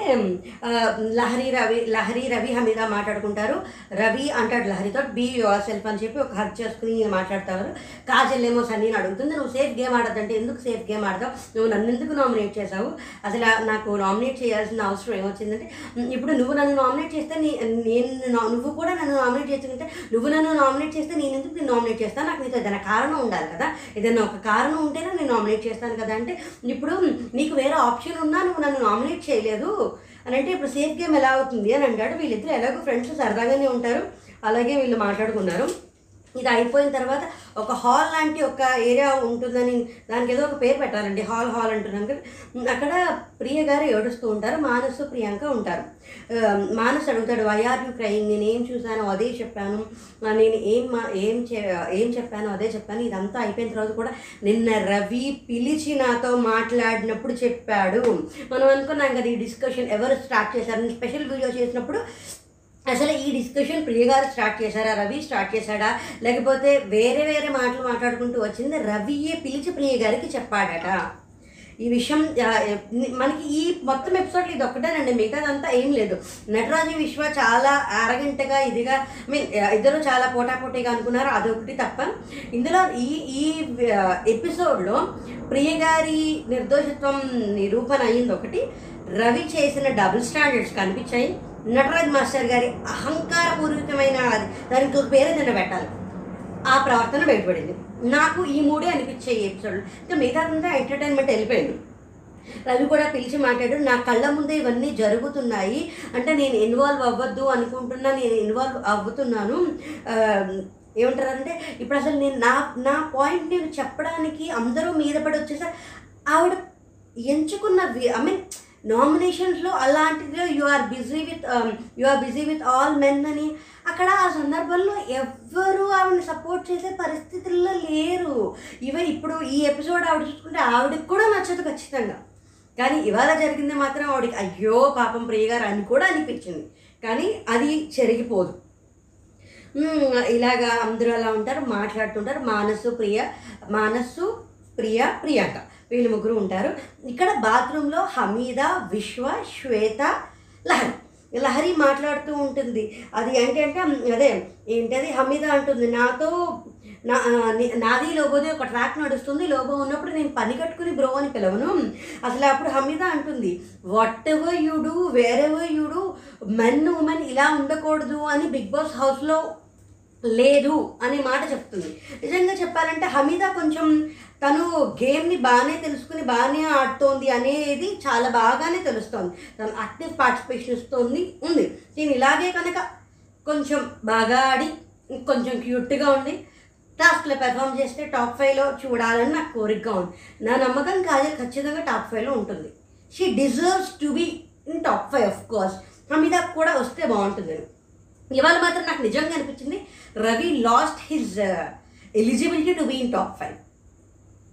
లహరి రవి లహరి రవి హమీద మాట్లాడుకుంటారు. రవి అంటాడు లహరితో బీ యువర్ సెల్ఫ్ అని చెప్పి ఒక హర్ట్ చేసుకుని మాట్లాడతారు. కాజల్ ఏమో సన్నీని అడుగుతుంది. నువ్వు సేఫ్ గేమ్ ఆడదంటే ఎందుకు సేఫ్ గేమ్ ఆడతావు? నువ్వు నన్ను ఎందుకు నామినేట్ చేసావు అసలు నాకు నామినేట్ చేయాల్సిన అవసరం ఏమొచ్చిందంటే ఇప్పుడు నువ్వు నన్ను నామినేట్ చేస్తే నీ నేను నా- నువ్వు కూడా నన్ను నామినేట్ చేస్తుంటే నువ్వు నన్ను నామినేట్ చేస్తే నేను ఎందుకు నేను నామినేట్ చేస్తాను? నాకు నీతో ఏదైనా కారణం ఉండాలి కదా? ఏదైనా ఒక కారణం ఉంటేనే నేను నామినేట్ చేస్తాను కదా? అంటే ఇప్పుడు నీకు వేరే ఆప్షన్ ఉన్నా నువ్వు నన్ను నామినేట్ చేయలేదు అని అంటే ఇప్పుడు సేఫ్ గేమ్ ఎలా అవుతుంది అని అంటాడు. వీళ్ళిద్దరు ఎలాగో ఫ్రెండ్స్ సరదాగానే ఉంటారు. అలాగే వీళ్ళు మాట్లాడుకున్నారు. ఇది అయిపోయిన తర్వాత ఒక హాల్ లాంటి ఒక ఏరియా ఉంటుందని దానికి ఏదో ఒక పేరు పెట్టాలండి. హాల్ హాల్ అంటున్నాం కదా. అక్కడ ప్రియ గారు ఏడుస్తూ ఉంటారు మానసు ప్రియాంక ఉంటారు. మానసు అడుగుతాడు వై ఆర్ యూ క్రయింగ్ నేను ఏం చూశాను అదే చెప్పాను. నేను ఏం మా- ఏం చే ఏం చెప్పాను అదే చెప్పాను. ఇదంతా అయిపోయిన తర్వాత కూడా నిన్న రవి పిలిచి నాతో మాట్లాడినప్పుడు చెప్పాడు. మనం అనుకున్నాం కదా ఈ డిస్కషన్ ఎవరు స్టార్ట్ చేశారు స్పెషల్ వీడియో చేసినప్పుడు అసలు ఈ డిస్కషన్ ప్రియగారు స్టార్ట్ చేశారా? రవి స్టార్ట్ చేశాడా? లేకపోతే వేరే వేరే మాటలు మాట్లాడుకుంటూ వచ్చింది రవియే పిలిచి ప్రియ గారికి చెప్పాడట. ఈ విషయం మనకి ఈ మొత్తం ఎపిసోడ్ ఇది ఒక్కటేనండి మిగతాదంతా ఏం లేదు. నటరాజు విశ్వ చాలా అరగంటగా ఇదిగా మీన్ ఇద్దరు చాలా పోటాపోటీగా అనుకున్నారు అదొకటి తప్ప. ఇందులో ఈ ఈ ఎపిసోడ్లో ప్రియగారి నిర్దోషత్వం నిరూపణ అయింది ఒకటి. రవి చేసిన డబుల్ స్టాండర్డ్స్ కనిపించాయి. నటరాజ్ మాస్టర్ గారి అహంకారపూర్వకమైన అది. దానికి ఒక పేరు పెట్టాలి ఆ ప్రవర్తన బయటపడింది నాకు ఈ మూడే అనిపించే ఈ ఎపిసోడ్ ఇంకా మిగతాదంతా ఎంటర్టైన్మెంట్ వెళ్ళిపోయింది. రవి కూడా పిలిచి మాట్లాడు నా కళ్ళ ముందే ఇవన్నీ జరుగుతున్నాయి. అంటే నేను ఇన్వాల్వ్ అవ్వద్దు అనుకుంటున్నా నేను ఇన్వాల్వ్ అవుతున్నాను ఏమంటారంటే ఇప్పుడు అసలు నేను నా నా పాయింట్ నేను చెప్పడానికి అందరూ మీద పడి వచ్చేసరి ఆవిడ ఎంచుకున్న ఐ మీన్ నామినేషన్స్లో అలాంటిదిలో you are busy with you are busy with all men అని. అక్కడ ఆ సందర్భంలో ఎవ్వరూ ఆవిడని సపోర్ట్ చేసే పరిస్థితుల్లో లేరు. ఈవెన్ ఇప్పుడు ఈ ఎపిసోడ్ ఆవిడ చూసుకుంటే ఆవిడకి కూడా నచ్చదు ఖచ్చితంగా. కానీ ఇవాళ జరిగింది మాత్రం ఆవిడకి అయ్యో పాపం ప్రియ గారు అని కూడా అనిపించింది. కానీ అది చెరిగిపోదు. ఇలాగా అందరూ అలా ఉంటారు మాట్లాడుతుంటారు. మానసు ప్రియ మానసు ప్రియ ప్రియాంక. వీళ్ళు ముగ్గురు ఉంటారు. ఇక్కడ బాత్రూంలో హమీద విశ్వ శ్వేత లహరి. లహరి మాట్లాడుతూ ఉంటుంది. అది ఏంటంటే అదే ఏంటది? హమీద అంటుంది నాతో నా నాది లోబోది ఒక ట్రాక్ నడుస్తుంది. లోబో ఉన్నప్పుడు నేను పని కట్టుకుని బ్రో అని పిలవను. అసలు అప్పుడు హమీద అంటుంది whatever you do do wherever you do men women ఇలా ఉండకూడదు అని బిగ్ బాస్ హౌస్లో లేదు అనే మాట చెప్తుంది. నిజంగా చెప్పాలంటే హమీద కొంచెం తను గేమ్ని బాగానే తెలుసుకుని బాగానే ఆడుతోంది అనేది చాలా బాగానే తెలుస్తోంది. తను యాక్టివ్ పార్టిసిపేషన్ ఇస్తుంది ఉంది. నేను ఇలాగే కనుక కొంచెం బాగా ఆడి కొంచెం క్యూట్గా ఉండి టాస్క్లో పెర్ఫామ్ చేస్తే టాప్ ఫైవ్లో చూడాలని నాకు కోరికగా ఉంది. నా నమ్మకం కాజల్ ఖచ్చితంగా టాప్ ఫైవ్లో ఉంటుంది. She deserves to be in top five of course మీద కూడా వస్తే బాగుంటుందని ఇవాళ మాత్రం నాకు నిజంగా అనిపించింది Ravi lost his eligibility to be in top five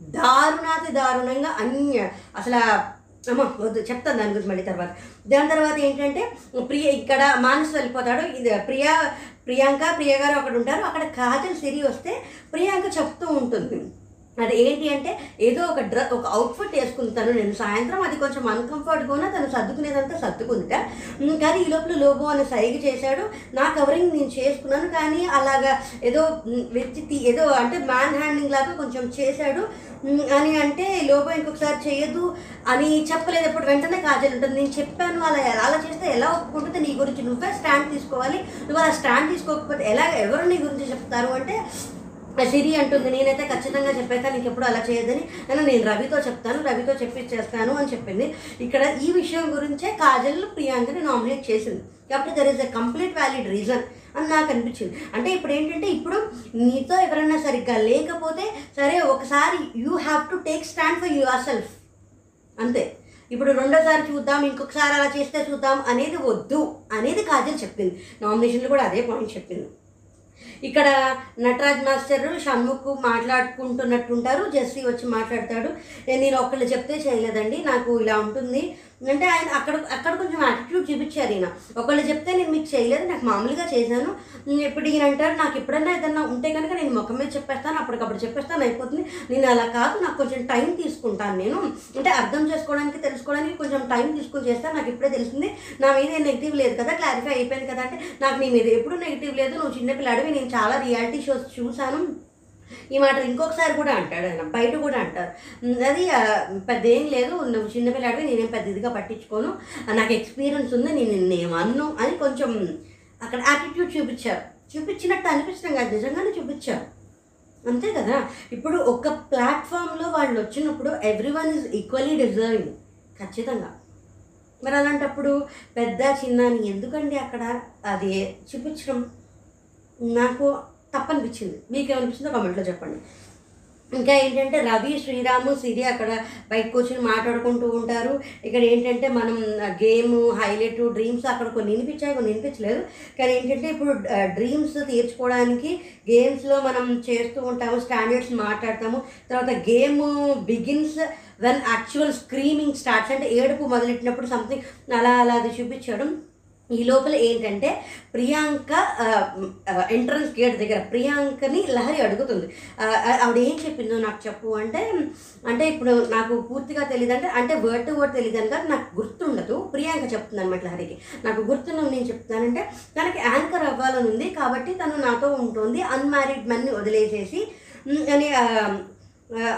దారుణాతి దారుణంగా అన్య అసలు అమ్మ వద్దు చెప్తాను దాని గురించి మళ్ళీ తర్వాత. దాని తర్వాత ఏంటంటే ప్రియ ఇక్కడ మానసు వెళ్ళిపోతాడు. ఇది ప్రియా ప్రియాంక ప్రియ గారు అక్కడ ఉంటారు. అక్కడ కాజల్ సిరి వస్తే ప్రియాంక చెప్తూ ఉంటుంది. అది ఏంటి అంటే ఏదో ఒక డ్ర ఒక అవుట్ఫిట్ వేసుకుంటాను నేను సాయంత్రం అది కొంచెం అన్కంఫర్ట్గా ఉన్నా తను సర్దుకునేదంతా సర్దుకుందిట. కానీ ఈ లోపల లోబో అని సైగ చేశాడు. నా కవరింగ్ నేను చేసుకున్నాను కానీ అలాగా ఏదో వెచ్చి ఏదో అంటే మ్యాన్ హ్యాండింగ్ లాగా కొంచెం చేశాడు. అని అంటే లోబో ఇంకొకసారి చేయదు అని చెప్పలేదు. అప్పుడు వెంటనే కాజల్ ఉంటుంది నేను చెప్పాను అలా అలా చేస్తే ఎలా ఒప్పుకుంటుంది నీ గురించి? నువ్వే స్టాండ్ తీసుకోవాలి. నువ్వు అలా స్టాండ్ తీసుకోకపోతే ఎలా ఎవరు నీ గురించి చెప్తారు? అంటే సిరి అంటుంది నేనైతే ఖచ్చితంగా చెప్పేస్తాను ఇంకెప్పుడు అలా చేయొద్దని. నేను నేను రవితో చెప్తాను రవితో చెప్పి చేస్తాను అని చెప్పింది. ఇక్కడ ఈ విషయం గురించే కాజల్ ప్రియాంకని నామినేట్ చేసింది. కాబట్టి there is a complete valid reason అని నాకు అనిపించింది. అంటే ఇప్పుడు ఏంటంటే ఇప్పుడు నీతో ఎవరైనా సరిగ్గా లేకపోతే సరే ఒకసారి you have to take stand for yourself అంతే. ఇప్పుడు రెండోసారి చూద్దాం ఇంకొకసారి అలా చేస్తే చూద్దాం అనేది వద్దు అనేది కాజల్ చెప్పింది. నామినేషన్లు కూడా అదే పాయింట్ చెప్పింది. ఇక్కడ నటరాజ్ మాస్టర్ షణ్ముఖ్ మాట్లాడుకుంటున్నట్టుంటారు. జెస్సీ వచ్చి మాట్లాడతాడు. "ఏ, నేను ఒకళ్ళు చెప్తే చేయలేదండి. నాకు ఇలా ఉంటుంది. అంటే ఆయన అక్కడ అక్కడ కొంచెం యాటిట్యూడ్ చూపించారు ఈయన. ఒకళ్ళు చెప్తే నేను మీకు చేయలేదు నాకు మామూలుగా చేశాను. ఇప్పుడు ఈయన అంటారు నాకు ఎప్పుడైనా ఏదన్నా ఉంటే కనుక నేను ముఖం మీద చెప్పేస్తాను అప్పటికప్పుడు చెప్పేస్తాను అయిపోతుంది. నేను అలా కాదు నాకు కొంచెం టైం తీసుకుంటాను నేను. అంటే అర్థం చేసుకోవడానికి తెలుసుకోవడానికి కొంచెం టైం తీసుకొని చేస్తాను నాకు ఇప్పుడే తెలిసింది. నా మీద ఏం నెగిటివ్ లేదు కదా క్లారిఫై అయిపోయింది కదా అంటే నాకు నీ మీద ఎప్పుడు నెగిటివ్ లేదు నువ్వు చిన్నపిల్లాడివి నేను చాలా రియాలిటీ షోస్ చూశాను. ఈ మాట ఇంకొకసారి కూడా అంటాడు ఆయన బయట కూడా అంటారు. అది పెద్ద ఏం లేదు నువ్వు చిన్నపిల్లాడివి నేనేం పెద్ద ఇదిగా పట్టించుకోను. నాకు ఎక్స్పీరియన్స్ ఉంది నేను నేను అన్ను అని కొంచెం అక్కడ యాటిట్యూడ్ చూపించారు. చూపించినట్టు అనిపించడం కాదు నిజంగానే చూపించారు. అంతే కదా? ఇప్పుడు ఒక ప్లాట్ఫామ్లో వాళ్ళు వచ్చినప్పుడు everyone is equally deserving ఖచ్చితంగా. మరి అలాంటప్పుడు పెద్ద చిన్న అని ఎందుకండి అక్కడ అది చూపించడం? నాకు తప్పనిపించింది. మీకేమనిపించిందో కామెంట్లో చెప్పండి. ఇంకా ఏంటంటే రవి శ్రీరాము సిరి అక్కడ బయట వచ్చి మాట్లాడుకుంటూ ఉంటారు. ఇక్కడ ఏంటంటే మనం గేమ్ హైలైట్ డ్రీమ్స్ అక్కడ కొన్ని వినిపించాయి కొన్ని వినిపించలేదు. కానీ ఏంటంటే ఇప్పుడు డ్రీమ్స్ తీర్చుకోవడానికి గేమ్స్లో మనం చేస్తూ ఉంటాము స్టాండర్డ్స్ మాట్లాడతాము. తర్వాత game begins when actual screaming starts అంటే ఏడుపు మొదలెట్టినప్పుడు సంథింగ్ అలా అలా అది చూపించడం. ఈ లోపల ఏంటంటే ప్రియాంక ఎంట్రన్స్ గేట్ దగ్గర ప్రియాంకని లహరి అడుగుతుంది. ఆవిడ ఏం చెప్పిందో నాకు చెప్పు అంటే అంటే ఇప్పుడు నాకు పూర్తిగా తెలియదు అంటే అంటే వర్డ్ టు వర్డ్ తెలియదు అని నాకు గుర్తుండదు. ప్రియాంక చెప్తుంది అనమాట లహరికి. నాకు గుర్తున్న నేను చెప్తానంటే తనకి యాంకర్ అవ్వాలని ఉంది కాబట్టి తను నాతో ఉంటుంది అన్మ్యారీడ్ మెన్ని వదిలేసేసి అని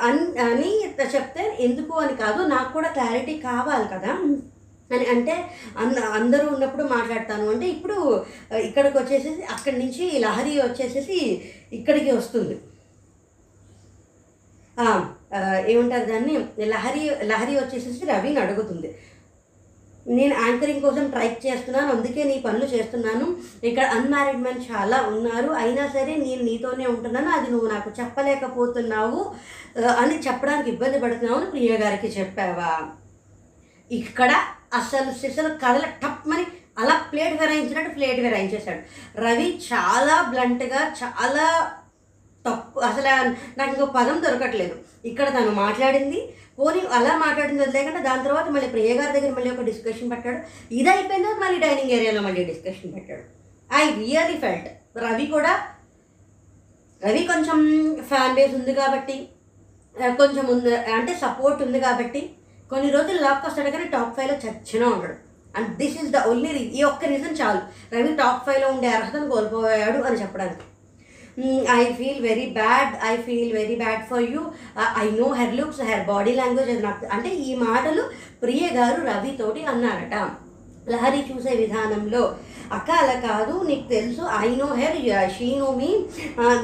అన్ అని చెప్తే ఎందుకు అని కాదు నాకు కూడా క్లారిటీ కావాలి కదా. అని అంటే అంద అందరూ ఉన్నప్పుడు మాట్లాడతాను. అంటే ఇప్పుడు ఇక్కడికి వచ్చేసేసి అక్కడి నుంచి లహరి వచ్చేసేసి ఇక్కడికి వస్తుంది. ఏమంటారు దాన్ని? లహరి లహరి వచ్చేసేసి రవిని అడుగుతుంది. నేను యాంకరింగ్ కోసం ట్రై చేస్తున్నాను అందుకే నీ పనులు చేస్తున్నాను. ఇక్కడ అన్మ్యారీడ్ మెన్ చాలా ఉన్నారు. అయినా సరే నేను నీతోనే ఉంటున్నాను. అది నువ్వు నాకు చెప్పలేకపోతున్నావు అని చెప్పడానికి ఇబ్బంది పడుతున్నావు అని ప్రియ గారికి చెప్పావా? ఇక్కడ అసలు సిసలు కథల టప్మని అలా ప్లేట్ విరాయించినట్టు ప్లేట్ విరాయించేశాడు. రవి చాలా బ్లంట్గా చాలా తప్పు అసలు నాకు ఇంకో పదం దొరకట్లేదు. ఇక్కడ తను మాట్లాడింది పోనీ అలా మాట్లాడింది వదిలేకుండా దాని తర్వాత మళ్ళీ ప్రియ గారి దగ్గర మళ్ళీ ఒక డిస్కషన్ పెట్టాడు. ఇది అయిపోయిన తర్వాత మళ్ళీ డైనింగ్ ఏరియాలో మళ్ళీ డిస్కషన్ పెట్టాడు. ఐ రియలీ ఫెల్ట్ రవి కూడా రవి కొంచెం ఫ్యాన్ బేస్ ఉంది కాబట్టి కొంచెం ఉంది అంటే సపోర్ట్ ఉంది కాబట్టి కొన్ని రోజులు లాక్ వస్తాడు కానీ టాప్ ఫైవ్లో చచ్చినా ఉంటాడు and this is the only ఈ ఒక్క రీజన్ చాలు. రవి టాప్ ఫైవ్లో ఉండే అర్హతను కోల్పోయాడు అని చెప్పడానికి. I feel very bad I feel very bad for you I know her looks her body language అది నాకు అంటే ఈ మాటలు ప్రియ గారు రవితోటి అన్నారట. లహరి చూసే విధానంలో అక్క అలా కాదు నీకు తెలుసు I know her she know me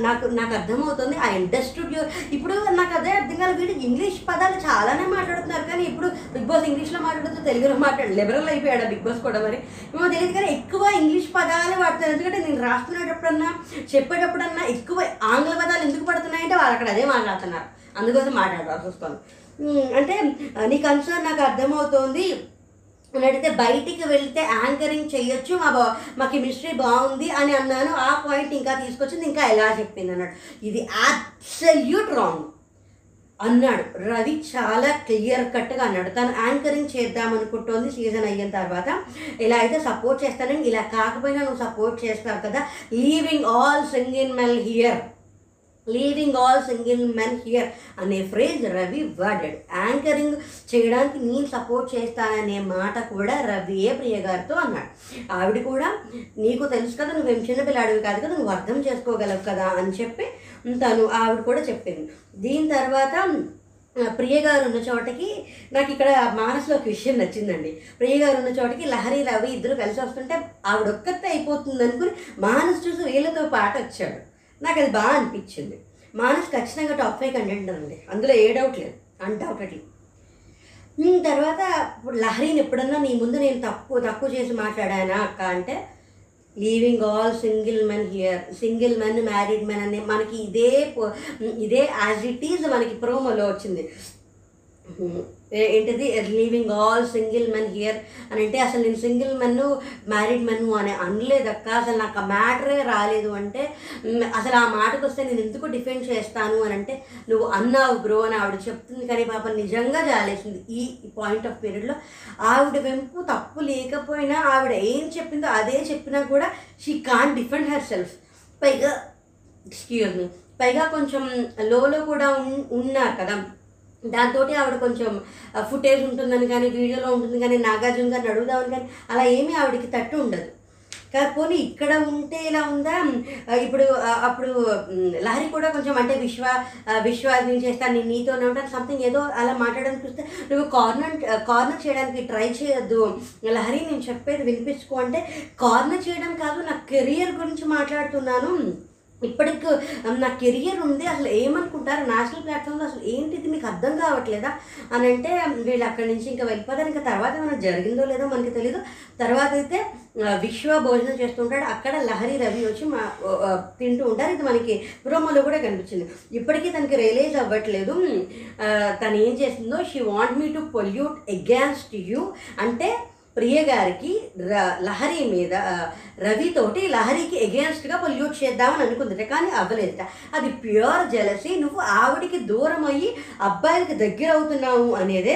నాకు నాకు అర్థమవుతుంది ఐ అండర్స్టూడ్ యూ ఇప్పుడు నాకు అదే అర్థం కాదు వీడు ఇంగ్లీష్ పదాలు చాలానే మాట్లాడుతున్నారు కానీ ఇప్పుడు బిగ్ బాస్ ఇంగ్లీష్లో మాట్లాడుతూ తెలుగులో మాట్లాడు లిబరల్ అయిపోయాడు బిగ్ బాస్ కూడా మరి? ఏమో తెలియదు కానీ ఎక్కువ ఇంగ్లీష్ పదాలు వాడుతారు ఎందుకంటే నేను రాస్తున్నప్పుడన్నా చెప్పేటప్పుడన్నా ఎక్కువ ఆంగ్ల పదాలు ఎందుకు పడుతున్నాయంటే వాళ్ళు అక్కడ అదే మాట్లాడుతున్నారు. అందుకోసం మాట్లాడారు చూసుకోండి అంటే నీ కన్సర్న్ నాకు అర్థమవుతోంది. అని అడిగితే బయటికి వెళ్తే యాంకరింగ్ చేయొచ్చు మా బా మా కెమిస్ట్రీ బాగుంది అని అన్నాను. ఆ పాయింట్ ఇంకా తీసుకొచ్చింది ఇంకా ఎలా చెప్పింది అన్నాడు. ఇది అబ్సల్యూట్ రాంగ్ అన్నాడు. రవి చాలా క్లియర్ కట్గా అన్నాడు. తను యాంకరింగ్ చేద్దాం అనుకుంటోంది సీజన్ అయిన తర్వాత. ఇలా అయితే సపోర్ట్ చేస్తానని ఇలా కాకపోయినా నువ్వు సపోర్ట్ చేస్తావు కదా. Leaving all single male here leaving all single men here అనే ఫ్రేజ్ రవి వర్డెడ్ యాంకరింగ్ చేయడానికి నేను సపోర్ట్ చేస్తాననే మాట కూడా రవియే ప్రియ గారితో అన్నాడు. ఆవిడ కూడా నీకు తెలుసు కదా నువ్వేం చిన్నపిల్లాడివి కాదు కదా నువ్వు అర్థం చేసుకోగలవు కదా అని చెప్పి తను ఆవిడ కూడా చెప్పింది. దీని తర్వాత ప్రియ గారు ఉన్న చోటకి నాకు ఇక్కడ మానసులో ఒక విషయం నచ్చిందండి. ప్రియ గారు ఉన్న చోటకి లహరి రవి ఇద్దరు కలిసి వస్తుంటే ఆవిడ ఒక్కతే అయిపోతుంది అనుకుని మానస్ చూసి వీళ్ళతో పాట వచ్చాడు. నాకు అది బాగా అనిపించింది. మానస్ ఖచ్చితంగా టాప్ ఫైవ్ కంటెంట్ అండి. అందులో ఏ డౌట్ లేదు. అన్డౌటెడ్లీ తర్వాత ఇప్పుడు ఎప్పుడన్నా నీ ముందు నేను తక్కువ తక్కువ చేసి మాట్లాడానా అక్క అంటే leaving all single men here single men married men అనే మనకి ఇదే ఇదే యాజ్ ఇట్ ఈజ్ మనకి ప్రోమోలో వచ్చింది. ఏంటిది? Leaving all single men here అని అంటే అసలు నేను సింగిల్ మెన్ను మ్యారీడ్ మెన్ను అని అనలేదక్క అసలు నాకు ఆ మ్యాటరే రాలేదు. అంటే అసలు ఆ మాటకు వస్తే నేను ఎందుకు డిఫెండ్ చేస్తాను? అని అంటే నువ్వు అన్నావు బ్రో అని ఆవిడ చెప్తుంది. కానీ పాప నిజంగా జాలేసింది. ఈ పాయింట్ ఆఫ్ పీరియడ్లో ఆవిడ వెంపు తప్పు లేకపోయినా ఆవిడ ఏం చెప్పిందో అదే చెప్పినా కూడా she can defend herself పైగా ఎక్స్క్యూజ్ మీ పైగా కొంచెం లోలో కూడా ఉన్నారు కదా. దాంతో ఆవిడ కొంచెం ఫుటేజ్ ఉంటుందని కానీ వీడియోలో ఉంటుంది కానీ నాగార్జున గారిని అడుగుదామని కానీ అలా ఏమీ ఆవిడకి తట్టు ఉండదు. కాకపోతే ఇక్కడ ఉంటే ఇలా ఉందా? ఇప్పుడు అప్పుడు లహరి కూడా కొంచెం అంటే విశ్వ ఆ, విశ్వ నేను చేస్తాను నేను నీతోనే ఉంటాను సంథింగ్ ఏదో అలా మాట్లాడడానికి చూస్తే నువ్వు కార్నర్ కార్నర్ చేయడానికి ట్రై చేయొద్దు. లహరి నేను చెప్పేది వినిపించుకో అంటే కార్నర్ చేయడం కాదు నా కెరియర్ గురించి మాట్లాడుతున్నాను. ఇప్పటికి నా కెరియర్ ఉంది అసలు ఏమనుకుంటారు? నేషనల్ ప్లాట్ఫామ్లో అసలు ఏంటిది? మీకు అర్థం కావట్లేదా? అని అంటే వీళ్ళు అక్కడి నుంచి ఇంకా వెళ్ళిపోతారు. ఇంకా తర్వాత ఏమైనా జరిగిందో లేదో మనకి తెలీదు. తర్వాత అయితే విశ్వ భోజనం చేస్తుంటాడు. అక్కడ లహరి రవి వచ్చి మా తింటూ ఉంటారు. ఇది మనకి ప్రోమోలో కూడా కనిపించింది. ఇప్పటికీ తనకి రియలైజ్ అవ్వట్లేదు. తను ఏం చేసిందో she want me to pollute against you అంటే ప్రియ గారికి ర- లహరి మీద రవితోటి లహరికి ఎగేన్స్ట్గా పొల్యూట్ చేద్దామని అనుకుందిట కానీ అవ్వలేదుట. అది ప్యూర్ జలసి నువ్వు ఆవిడికి దూరం అయ్యి అబ్బాయిలకి దగ్గర అవుతున్నావు అనేదే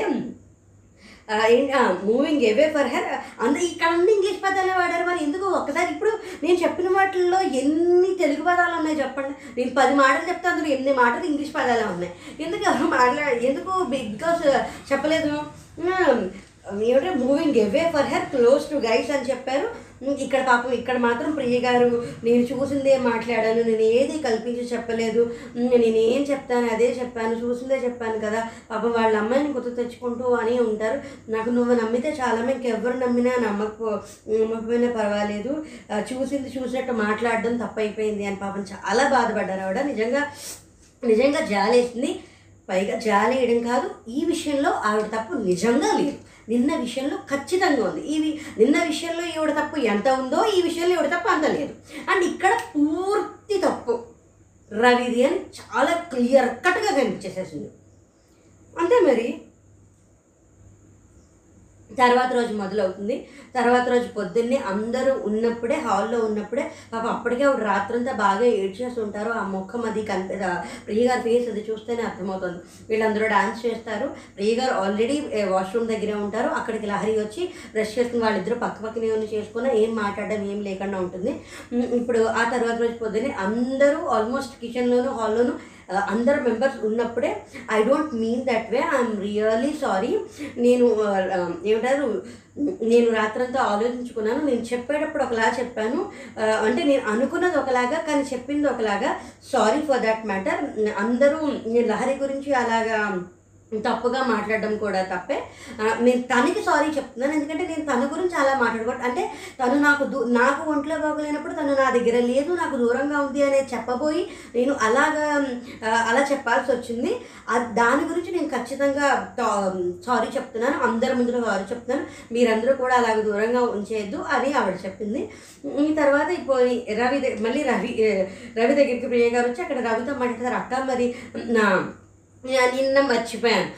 మూవింగ్ ఎవే ఫర్ హెర్ అంద ఇక్కడ అన్ని ఇంగ్లీష్ పదాలే వాడారు మరి ఎందుకు? ఒక్కసారి ఇప్పుడు నేను చెప్పిన వాటిల్లో ఎన్ని తెలుగు పదాలు ఉన్నాయి చెప్పండి. నేను పది మాటలు చెప్తే అందులో ఎనిమిది మాటలు ఇంగ్లీష్ పదాలే ఉన్నాయి. ఎందుకు ఎవరు మాట్లా ఎందుకు? బికాస్ చెప్పలేదు. ఏమంటే moving away for her close to guys అని చెప్పారు. ఇక్కడ పాపం ఇక్కడ మాత్రం ప్రియ గారు నేను చూసిందే మాట్లాడాను నేను ఏది కల్పించి చెప్పలేదు. నేను ఏం చెప్తాను అదే చెప్పాను చూసిందే చెప్పాను కదా. పాపం వాళ్ళ అమ్మాయిని గుర్తు తెచ్చుకుంటూ అని ఉంటారు. నాకు నువ్వు నమ్మితే చాలా ఇంకెవ్వరు నమ్మినా నమ్మకపో నమ్మకపోయినా పర్వాలేదు. చూసింది చూసినట్టు మాట్లాడడం తప్పైపోయింది అని పాపం చాలా బాధపడ్డారు ఆవిడ. నిజంగా నిజంగా జాలేసింది. పైగా జాలేయడం వేయడం కాదు ఈ విషయంలో ఆవిడ తప్పు నిజంగా లేదు. నిన్న విషయంలో ఖచ్చితంగా ఉంది. ఇవి నిన్న విషయంలో ఈవిడ తప్పు ఎంత ఉందో ఈ విషయంలో ఈవిడ తప్పు అంత లేదు. అండ్ ఇక్కడ పూర్తి తప్పు. రవిది అని చాలా క్లియర్ కట్గా కనిపించేసేసింది. అంతే మరి? తర్వాత రోజు మొదలవుతుంది. తర్వాత రోజు పొద్దున్నే అందరూ ఉన్నప్పుడే హాల్లో ఉన్నప్పుడే పాప అప్పటికే ఆవిడ రాత్రంతా బాగా ఏడ్చేసి ఉంటారు ఆ ముఖం అది కనిపి ప్రియగారి ఫేస్ అది చూస్తేనే అర్థమవుతుంది. వీళ్ళందరూ డాన్స్ చేస్తారు. ప్రియగారు ఆల్రెడీ వాష్రూమ్ దగ్గరే ఉంటారు. అక్కడికి లహరి వచ్చి బ్రష్ చేసుకుని వాళ్ళిద్దరూ పక్క పక్కనే ఉన్న చేసుకున్న ఏం మాట్లాడడం ఏం లేకుండా ఉంటుంది. ఇప్పుడు ఆ తర్వాత రోజు పొద్దున్నే అందరూ ఆల్మోస్ట్ కిచెన్లోను హాల్లోనూ అందరు మెంబర్స్ ఉన్నప్పుడే I don't mean that way I'm really sorry నేను ఆ, ఏమంటారు నేను రాత్రంతా ఆలోచించుకున్నాను. నేను చెప్పేటప్పుడు ఒకలా చెప్పాను. అంటే నేను అనుకున్నది ఒకలాగా కానీ చెప్పింది ఒకలాగా. సారీ ఫర్ దట్ మ్యాటర్ అందరూ నేను లహరి గురించి అలాగా తప్పుగా మాట్లాడడం కూడా తప్పే. నేను తనకి సారీ చెప్తున్నాను ఎందుకంటే నేను తన గురించి అలా మాట్లాడకూడదు అంటే తను నాకు దూ నాకు ఒంట్లో బాగోలేనప్పుడు తను నా దగ్గర లేదు నాకు దూరంగా ఉంది అనేది చెప్పబోయి నేను అలాగా అలా చెప్పాల్సి వచ్చింది. దాని గురించి నేను ఖచ్చితంగా సారీ చెప్తున్నాను అందరి ముందు సారీ చెప్తున్నాను. మీరందరూ కూడా అలాగ దూరంగా ఉంచేయద్దు అని ఆవిడ చెప్పింది. ఈ తర్వాత ఇప్పుడు రవి మళ్ళీ రవి రవి దగ్గరికి ప్రియ గారు వచ్చి అక్కడ రవితో మాట్లాడతారు. అక్క మరి నా నిన్న మర్చిపోయాను.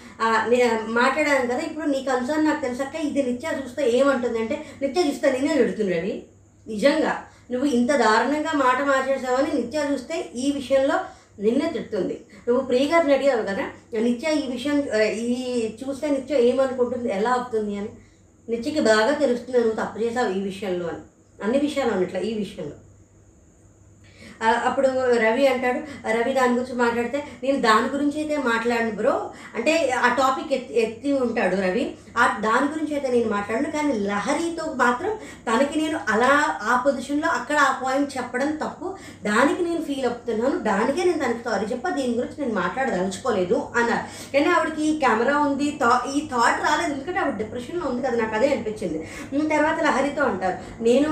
మాట్లాడాను కదా ఇప్పుడు నీ కన్సర్న్ నాకు తెలుసక్క ఇది నిత్య చూస్తే ఏమంటుంది అంటే నిత్య చూస్తే నేనే తిడుతుంది నిజంగా. నువ్వు ఇంత దారుణంగా మాట మార్చేసావని నిత్య చూస్తే ఈ విషయంలో నిన్నే తిడుతుంది. నువ్వు ప్రియగారిని అడిగావు కదా నిత్య ఈ విషయం ఈ చూస్తే నిత్య ఏమనుకుంటుంది ఎలా అవుతుంది అని. నిత్యకి బాగా తెలుస్తుంది నువ్వు తప్పు చేసావు ఈ విషయంలో అని. అన్ని విషయాలు ఉన్నట్ల ఈ విషయంలో. అప్పుడు రవి అంటాడు రవి దాని గురించి మాట్లాడితే నేను దాని గురించి అయితే మాట్లాడను బ్రో. అంటే ఆ టాపిక్ ఎత్తి ఎత్తి ఉంటాడు రవి. ఆ దాని గురించి అయితే నేను మాట్లాడను కానీ లహరితో మాత్రం తనకి నేను అలా ఆ పొజిషన్లో అక్కడ ఆ పాయింట్ చెప్పడం తప్పు. దానికి నేను ఫీల్ అవుతున్నాను దానికే నేను తనకి సారీ చెప్పా దీని గురించి నేను మాట్లాడదలుచుకోలేదు అన్నారు. కానీ ఆవిడకి ఈ కెమెరా ఉంది థా ఈ థాట్ రాలేదు ఎందుకంటే ఆవిడ డిప్రెషన్లో ఉంది కదా నాకు అదే అనిపించింది. తర్వాత లహరితో అంటారు నేను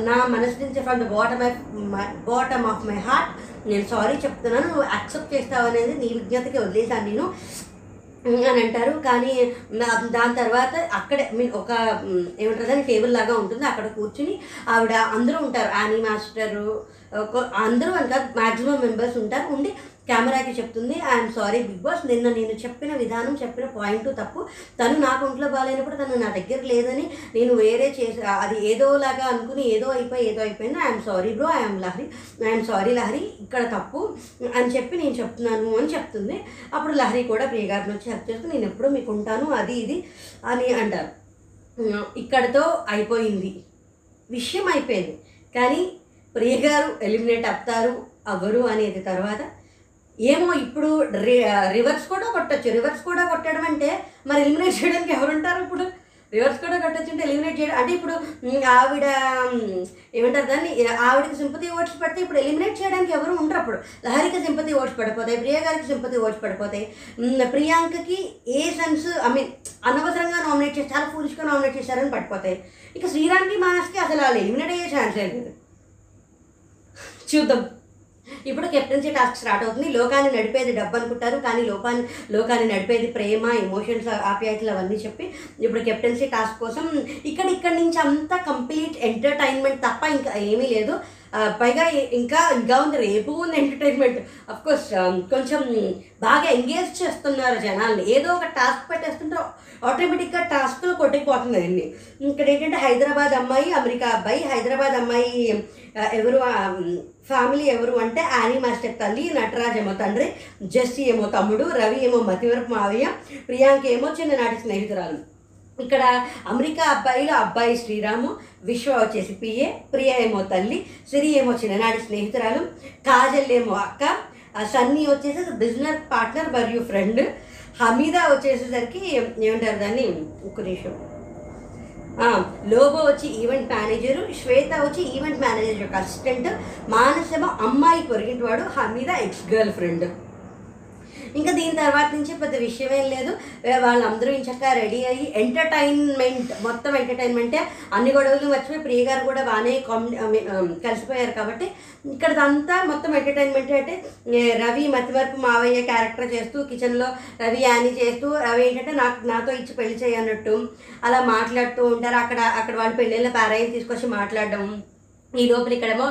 నా మనసు నుంచి from the bottom of bottom of my heart నేను సారీ చెప్తున్నాను. నువ్వు యాక్సెప్ట్ చేస్తావు అనేది నీ విజ్ఞతకి వదిలేశాను నేను. అని అంటారు. కానీ దాని తర్వాత అక్కడే మీ ఒక ఏమంటారు దాని టేబుల్ లాగా ఉంటుంది. అక్కడ కూర్చుని ఆవిడ అందరూ ఉంటారు. యానీ మాస్టరు ఒక- అందరూ అంటారు. మ్యాక్సిమం మెంబర్స్ ఉంటారు. ఉండి కెమెరాకి చెప్తుంది ఐఎమ్ సారీ బిగ్ బాస్. నిన్న నేను చెప్పిన విధానం చెప్పిన పాయింట్ తప్పు. తను నాకు ఒంట్లో బాగాలేనప్పుడు తను నా దగ్గర లేదని నేను వేరే చేసి అది ఏదోలాగా అనుకుని ఏదో అయిపోయి ఏదో అయిపోయింది. I'm sorry bro I'm Lahari. I'm sorry Lahari. ఇక్కడ తప్పు అని చెప్పి నేను చెప్తున్నాను అని చెప్తుంది. అప్పుడు లహరి కూడా ప్రియ గారిని వచ్చి హెల్ప్ చేస్తూ నేను ఎప్పుడూ మీకు ఉంటాను అది ఇది అని అంటారు. ఇక్కడతో అయిపోయింది. విషయం అయిపోయింది. కానీ ప్రియగారు ఎలిమినేట్ అవుతారు అవ్వరు అనేది తర్వాత ఏమో ఇప్పుడు రి రివర్స్ కూడా కొట్టచ్చు. రివర్స్ కూడా కొట్టడం అంటే మరి ఎలిమినేట్ చేయడానికి ఎవరుంటారు ఇప్పుడు? రివర్స్ కూడా కొట్టచ్చు అంటే ఎలిమినేట్ చేయడం అంటే ఇప్పుడు ఆవిడ ఏమంటారు దాన్ని? ఆవిడకి సింపతి ఓట్స్ పడితే ఇప్పుడు ఎలిమినేట్ చేయడానికి ఎవరు ఉండరు అప్పుడు. లహరికి సింపతి ఓట్స్ పడిపోతాయి ప్రియా గారికి సింపతి ఓట్స్ పడిపోతాయి. ప్రియాంకకి ఏ సెన్స్ ఐ మీన్ అనవసరంగా నామినేట్ చేసి చాలా ఫూలిష్గా నామినేట్ చేశారని పడిపోతాయి. ఇక శ్రీరామ్కి మానస్కి అసలు వాళ్ళు ఎలిమినేట్ అయ్యే ఛాన్స్ లేదు. చూద్దాం. ఇప్పుడు కెప్టెన్సీ టాస్క్ స్టార్ట్ అవుతుంది. లోకాన్ని నడిపేది డబ్బు అనుకుంటారు. కానీ లోకాన్ని లోకాన్ని నడిపేది ప్రేమ ఎమోషన్స్ ఆప్యాయతలు అవన్నీ చెప్పి ఇప్పుడు కెప్టెన్సీ టాస్క్ కోసం ఇక్కడ ఇక్కడ నుంచి అంతా కంప్లీట్ ఎంటర్టైన్మెంట్ తప్ప ఇంకా ఏమీ లేదు. పైగా ఇంకా ఇంకా ఉంది రేపు ఉంది ఎంటర్టైన్మెంట్ అఫ్ కోర్స్ కొంచెం బాగా ఎంగేజ్ చేస్తున్నారు జనాల్ని ఏదో ఒక టాస్క్ పెట్టేస్తుంటే ఆటోమేటిక్గా టాస్క్లో కొట్టుకుపోతుంది అండి ఇక్కడ ఏంటంటే హైదరాబాద్ అమ్మాయి అమెరికా అబ్బాయి హైదరాబాద్ అమ్మాయి ఎవరు ఫ్యామిలీ ఎవరు అంటే యానీ మాస్టర్ తల్లి నటరాజ్ ఏమో తండ్రి జస్సీ ఏమో తమ్ముడు రవి ఏమో మతివరపు మావయ్య ప్రియాంక ఏమో చిన్ననాటి స్నేహితురాలు. ఇక్కడ అమెరికా అబ్బాయిలో అబ్బాయి శ్రీరాము విశ్వ వచ్చేసి పిఏ ప్రియ ఏమో తల్లి సిరి ఏమో చిన్ననాటి స్నేహితురాలు కాజల్ ఏమో అక్క ఆ సన్నీ వచ్చేసి బిజినెస్ పార్ట్నర్ మరియు ఫ్రెండ్ హమీదా వచ్చేసేసరికి ఏమంటారు దాన్ని? ఒక నిమిషం. లోబో వచ్చి ఈవెంట్ మేనేజరు శ్వేత వచ్చి ఈవెంట్ మేనేజర్ యొక్క అసిస్టెంట్ మానసేమో అమ్మాయి పొరిగింటివాడు హమీద ఎక్స్ గర్ల్ ఫ్రెండ్. ఇంకా దీని తర్వాత నుంచి పెద్ద విషయం ఏం లేదు. వాళ్ళందరూ ఇంచక్క రెడీ అయ్యి ఎంటర్టైన్మెంట్ మొత్తం ఎంటర్టైన్మెంటే అన్ని గొడవలు మర్చిపోయి ప్రియ గారు కూడా బాగానే కలిసిపోయారు కాబట్టి ఇక్కడదంతా మొత్తం ఎంటర్టైన్మెంట్ అంటే రవి మతివరపు మావయ్య క్యారెక్టర్ చేస్తూ కిచెన్లో రవి యాని చేస్తూ రవి ఏంటంటే నాకు నాతో ఇచ్చి పెళ్ళి చేయనట్టు అలా మాట్లాడుతూ ఉంటారు. అక్కడ అక్కడ వాళ్ళు పెళ్ళిళ్ళ పారాయణ తీసుకొచ్చి మాట్లాడడం. ఈ లోపల ఇక్కడేమో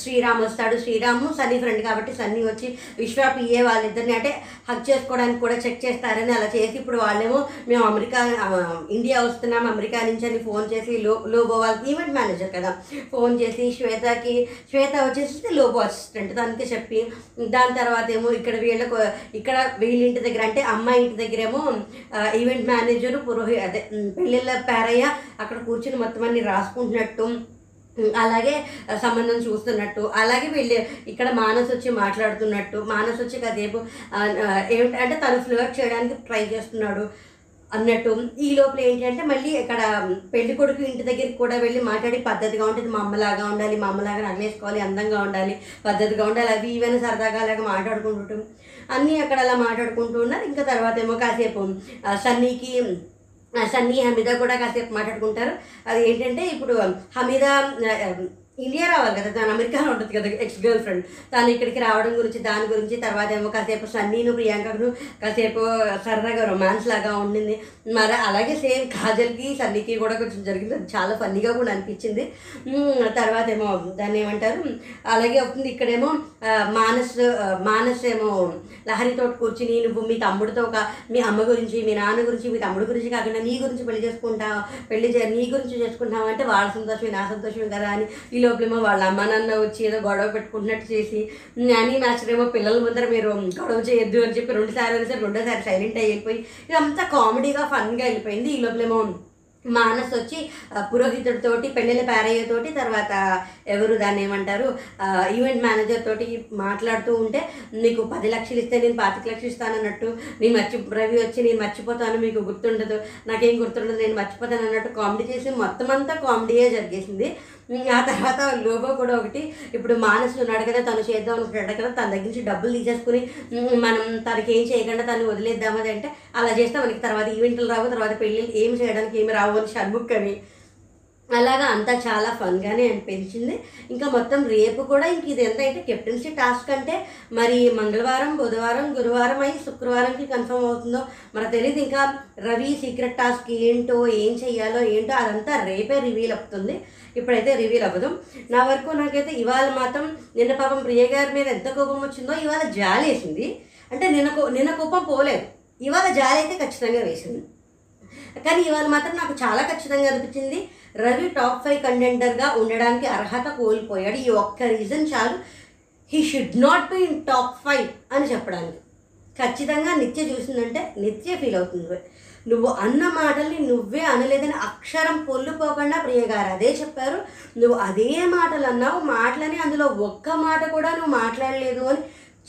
శ్రీరామ్ వస్తాడు. శ్రీరాము సన్నీ ఫ్రెండ్ కాబట్టి సన్నీ వచ్చి విశ్వ పిఏ వాళ్ళిద్దరిని అంటే హక్ చేసుకోవడానికి కూడా చెక్ చేస్తారని అలా చేసి ఇప్పుడు వాళ్ళేమో మేము అమెరికా ఇండియా వస్తున్నాం. అమెరికా నుంచి అని ఫోన్ చేసి లో లోబో వాళ్ళకి ఈవెంట్ మేనేజర్ కదా ఫోన్ చేసి శ్వేతకి శ్వేత వచ్చేసి లోబో అసిస్టెంట్ దానికి చెప్పి దాని తర్వాత ఏమో ఇక్కడ వీళ్ళకు ఇక్కడ వీళ్ళింటి దగ్గర అంటే అమ్మాయి ఇంటి దగ్గరేమో ఈవెంట్ మేనేజరు పురోహి అదే పెళ్ళిళ్ళ పేరయ్య అక్కడ కూర్చుని మొత్తం అన్ని రాసుకుంటున్నట్టు. అలాగే సంబంధం చూస్తున్నట్టు అలాగే వీళ్ళు ఇక్కడ మానస్ వచ్చి మాట్లాడుతున్నట్టు మానస్ వచ్చి కాసేపు ఏమిటంటే తను ఫ్లర్ట్ చేయడానికి ట్రై చేస్తున్నాడు అన్నట్టు. ఈ లోపల ఏంటంటే మళ్ళీ ఇక్కడ పెళ్ళి కొడుకు ఇంటి దగ్గరికి కూడా వెళ్ళి మాట్లాడి పద్ధతిగా ఉంటుంది. మా అమ్మలాగా ఉండాలి మా అమ్మలాగా నగలేసుకోవాలి అందంగా ఉండాలి పద్ధతిగా ఉండాలి అవి ఇవన్నీ సరదాగా అలాగా మాట్లాడుకుంటుంటాం. అన్నీ అక్కడ అలా మాట్లాడుకుంటూ ఉన్నారు. ఇంకా తర్వాత ఏమో కాసేపు సన్నీకి సన్నీ హమీదా కూడా కాసేపు మాట్లాడుకుంటారు. అది ఏంటంటే ఇప్పుడు హమీదా ఇండియా రావాలి కదా తను అమెరికాలో ఉంటుంది కదా ఎక్స్ గర్ల్ ఫ్రెండ్ తను ఇక్కడికి రావడం గురించి దాని గురించి తర్వాత ఏమో కాసేపు సన్నీను ప్రియాంకను కాసేపు సరదాగా రొమాన్స్ లాగా ఉండింది. మరి అలాగే సేమ్ కాజల్కి సన్నీకి కూడా కొంచెం జరిగింది. అది చాలా ఫన్నీగా కూడా అనిపించింది. తర్వాత ఏమో దాన్ని ఏమంటారు? అలాగే అవుతుంది. ఇక్కడేమో మానస్ మానస్ ఏమో లహరితో కూర్చుని నువ్వు మీ తమ్ముడితో ఒక మీ అమ్మ గురించి మీ నాన్న గురించి మీ తమ్ముడి గురించి కాకుండా నీ గురించి పెళ్ళి చేసుకుంటావు పెళ్ళి చే నీ గురించి చేసుకుంటావు అంటే వాళ్ళ సంతోషమే నా సంతోషమే కదా అని ఈ లోపలేమో వాళ్ళ అమ్మ నాన్న వచ్చి ఏదో గొడవ పెట్టుకుంటున్నట్టు చేసి అని మాస్టరేమో పిల్లల ముందర మీరు గొడవ చేయొద్దు అని చెప్పి రెండుసార్లు అనేసరి రెండోసారి సైలెంట్ అయిపోయి ఇదంతా కామెడీగా ఫన్గా వెళ్ళిపోయింది. ఈ లోపలేమో మానస్ వచ్చి పురోహితుడితోటి పెళ్ళిళ్ళ పారయ్యతోటి తర్వాత ఎవరు దాన్ని ఏమంటారు ఈవెంట్ మేనేజర్ తోటి మాట్లాడుతూ ఉంటే నీకు పది లక్షలు ఇస్తే నేను పాతిక లక్షలు ఇస్తాను అన్నట్టు నేను మర్చి రవి వచ్చి నేను మర్చిపోతాను మీకు గుర్తుండదు నాకేం గుర్తుండదు నేను మర్చిపోతాను అన్నట్టు కామెడీ చేసి మొత్తం అంతా కామెడీయే జరిగేసింది. ఆ తర్వాత లోగో కూడా ఒకటి. ఇప్పుడు మానసు ఉన్నాడు కదా తను చేద్దాం అనుకుంటాడు కదా తన దగ్గర నుంచి డబ్బులు తీసేసుకుని మనం తనకి ఏం చేయకుండా తను వదిలేద్దామని అంటే అలా చేస్తే మనకి తర్వాత ఈవెంట్లు రావు తర్వాత పెళ్ళిళ్ళు ఏం చేయడానికి ఏమి రావు అని షణ్ముఖ్ అని అలాగా అంతా చాలా ఫన్గానే అనిపించింది. ఇంకా మొత్తం రేపు కూడా ఇంక ఇది ఎంత అయితే కెప్టెన్సీ టాస్క్ అంటే మరి మంగళవారం బుధవారం గురువారం అయి శుక్రవారంకి కన్ఫర్మ్ అవుతుందో మరి తెలియదు ఇంకా రవి సీక్రెట్ టాస్క్ ఏంటో ఏం చెయ్యాలో ఏంటో అదంతా రేపే రివీల్ అవుతుంది. ఇప్పుడైతే రివీల్ అవ్వదు. నా వరకు నాకైతే ఇవాళ మాత్రం నిన్న పాపం ప్రియ గారి మీద ఎంత కోపం వచ్చిందో ఇవాళ జాలేసింది. అంటే నిన్న కో- నిన్న కోపం పోలేదు. ఇవాళ జాలి అయితే ఖచ్చితంగా వేసింది. కానీ ఇవాళ మాత్రం నాకు చాలా ఖచ్చితంగా అనిపించింది. రవి టాప్ ఫైవ్ కంటెండర్గా ఉండడానికి అర్హత కోల్పోయాడు. ఈ ఒక్క రీజన్ చాలు. He should not be in top five అని చెప్పడానికి. ఖచ్చితంగా నిత్య చూసిందంటే నిత్య ఫీల్ అవుతుంది. నువ్వు అన్న మాటల్ని నువ్వే అనలేదని అక్షరం పొల్లుపోకుండా ప్రియగారు అదే చెప్పారు. నువ్వు అదే మాటలు అన్నావు మాటలని అందులో ఒక్క మాట కూడా నువ్వు మాట్లాడలేదు అని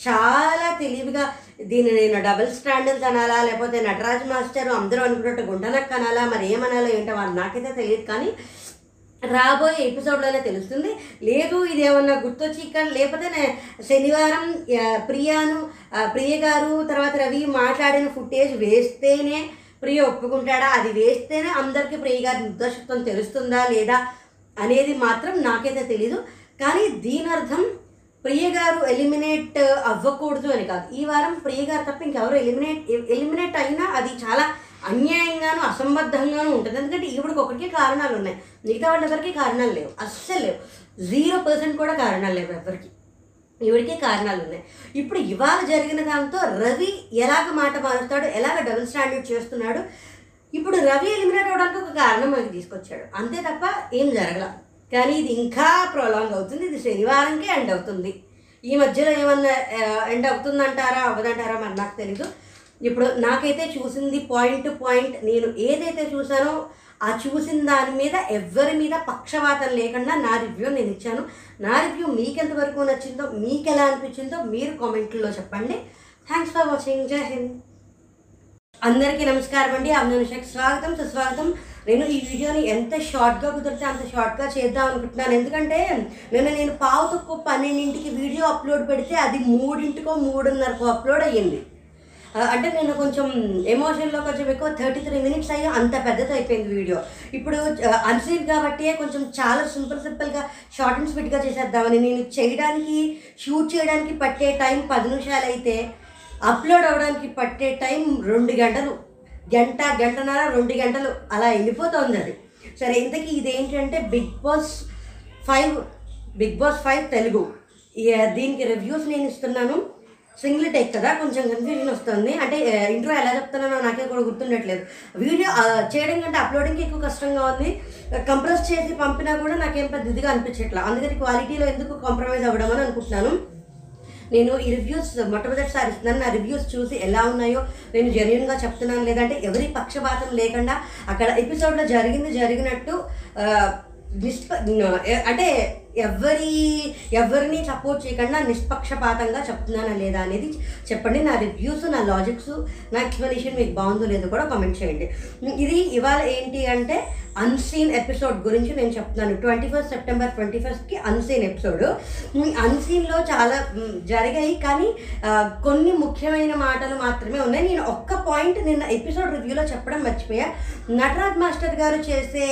చాలా తెలివిగా దీన్ని నేను డబుల్ స్టాండర్డ్స్ అనాలా లేకపోతే నటరాజ్ మాస్టర్ అందరూ అనుకున్నట్టు గుంటనక్క అనాలా మరి ఏమనాలో ఏంటో వాళ్ళు నాకైతే తెలియదు కానీ రాబోయే ఎపిసోడ్లోనే తెలుస్తుంది. లేదు ఇది ఏమన్నా గుర్తొచ్చి ఇక్కడ లేకపోతే శనివారం ప్రియాను ప్రియ గారు తర్వాత రవి మాట్లాడిన ఫుటేజ్ వేస్తేనే ప్రియ ఒప్పుకుంటాడా? అది వేస్తేనే అందరికీ ప్రియ గారి నిర్దోషత్వం తెలుస్తుందా లేదా అనేది మాత్రం నాకైతే తెలీదు. కానీ దీని అర్థం ప్రియ గారు ఎలిమినేట్ అవ్వకూడదు అని కాదు. ఈ వారం ప్రియ గారు తప్ప ఇంకెవరు ఎలిమినేట్ ఎలిమినేట్ అయినా అది చాలా అన్యాయంగాను అసంబద్ధంగాను ఉంటుంది. ఎందుకంటే ఈవిడకి ఒకరికి కారణాలు ఉన్నాయి. మిగతా వాళ్ళెవరికి కారణాలు లేవు. అస్సలు లేవు. జీరో పర్సెంట్ కూడా కారణాలు లేవు ఎవరికి. ఈవిడికే కారణాలు ఉన్నాయి. ఇప్పుడు ఇవాళ జరిగిన దాంతో రవి ఎలాగ మాట మారుస్తాడు ఎలాగ డబుల్ స్టాండర్డ్ చేస్తున్నాడు? ఇప్పుడు రవి ఎలిమినేట్ అవడానికి ఒక కారణం మనకి తీసుకొచ్చాడు. అంతే తప్ప ఏం జరగల. కానీ ఇది ఇంకా ప్రొలాంగ్ అవుతుంది. ఇది శనివారంకే ఎండ్ అవుతుంది. ఈ మధ్యలో ఏమన్నా ఎండ్ అవుతుందంటారా అవ్వదంటారా మరి నాకు తెలీదు. ఇప్పుడు నాకైతే చూసింది పాయింట్ టు పాయింట్ నేను ఏదైతే చూసానో ఆ చూసిన దాని మీద ఎవరి మీద పక్షవాతం లేకుండా నా రివ్యూ నేను ఇచ్చాను. నా రివ్యూ మీకు ఎంతవరకు నచ్చిందో మీకు ఎలా అనిపించిందో మీరు కామెంట్లో చెప్పండి. థ్యాంక్స్ ఫర్ వాచింగ్ జై హింద్ అందరికీ నమస్కారం అండి. అభినందనకి స్వాగతం సుస్వాగతం. నేను ఈ వీడియోని ఎంత షార్ట్గా కుదిరితే అంత షార్ట్గా చేద్దాం అనుకుంటున్నాను. ఎందుకంటే నిన్న నేను పావు తక్కువ పన్నెండింటికి వీడియో అప్లోడ్ పెడితే అది మూడింటికో మూడున్నరకు అప్లోడ్ అయ్యింది. అంటే నేను కొంచెం ఎమోషన్లో కొంచెం ఎక్కువ థర్టీ త్రీ మినిట్స్ అయ్యి అంత పెద్దది అయిపోయింది వీడియో. ఇప్పుడు అన్సీన్ కాబట్టి కొంచెం చాలా సింపుల్ సింపుల్గా షార్ట్ అండ్ స్వీట్గా చేసేద్దామని నేను చేయడానికి షూట్ చేయడానికి పట్టే టైం పది నిమిషాలు అయితే అప్లోడ్ అవ్వడానికి పట్టే టైం రెండు గంటలు. గంట గంటన్నర రెండు గంటలు అలా వెళ్ళిపోతుంది అది. సరే ఇంతకీ ఇదేంటంటే Bigg Boss five Bigg Boss five Telugu. దీనికి రివ్యూస్ నేను ఇస్తున్నాను. సింగిల్ టేక్ కదా కొంచెం కన్ఫ్యూజన్ వస్తుంది. అంటే ఇంట్రో ఎలా చెప్తున్నానో నాకే కూడా గుర్తుండట్లేదు. వీడియో చేయడం కంటే అప్లోడింగ్కి ఎక్కువ కష్టంగా ఉంది. కంప్రెస్ చేసి పంపినా కూడా నాకేం పెద్ద ఇదిగా అనిపించట్లా. అందుకని క్వాలిటీలో ఎందుకు కాంప్రమైజ్ అవ్వడం అని అనుకుంటున్నాను. నేను ఈ రివ్యూస్ మొట్టమొదటిసారి ఇస్తున్నాను నా రివ్యూస్ చూసి ఎలా ఉన్నాయో నేను జెన్యున్గా చెప్తున్నాను. లేదంటే ఎవరి పక్షపాతం లేకుండా అక్కడ ఎపిసోడ్లో జరిగింది జరిగినట్టు నిష్ప అంటే ఎవరి ఎవరిని సపోర్ట్ చేయకుండా నిష్పక్షపాతంగా చెప్తున్నానా లేదా అనేది చెప్పండి. నా రివ్యూస్ నా లాజిక్స్ నా ఎక్స్ప్లెనేషన్ మీకు బాగుందో లేదో కూడా కామెంట్ చేయండి. ఇది ఇవాళ ఏంటి అంటే అన్సీన్ ఎపిసోడ్ గురించి నేను చెప్తున్నాను. ట్వంటీ ఫస్ట్ సెప్టెంబర్ ట్వంటీ ఫస్ట్కి అన్సీన్ ఎపిసోడ్ అన్సీన్లో చాలా జరిగాయి కానీ కొన్ని ముఖ్యమైన మాటలు మాత్రమే ఉన్నాయి. నేను ఒక్క పాయింట్ నిన్న ఎపిసోడ్ రివ్యూలో చెప్పడం మర్చిపోయా. నటరాజ్ మాస్టర్ గారు చేసే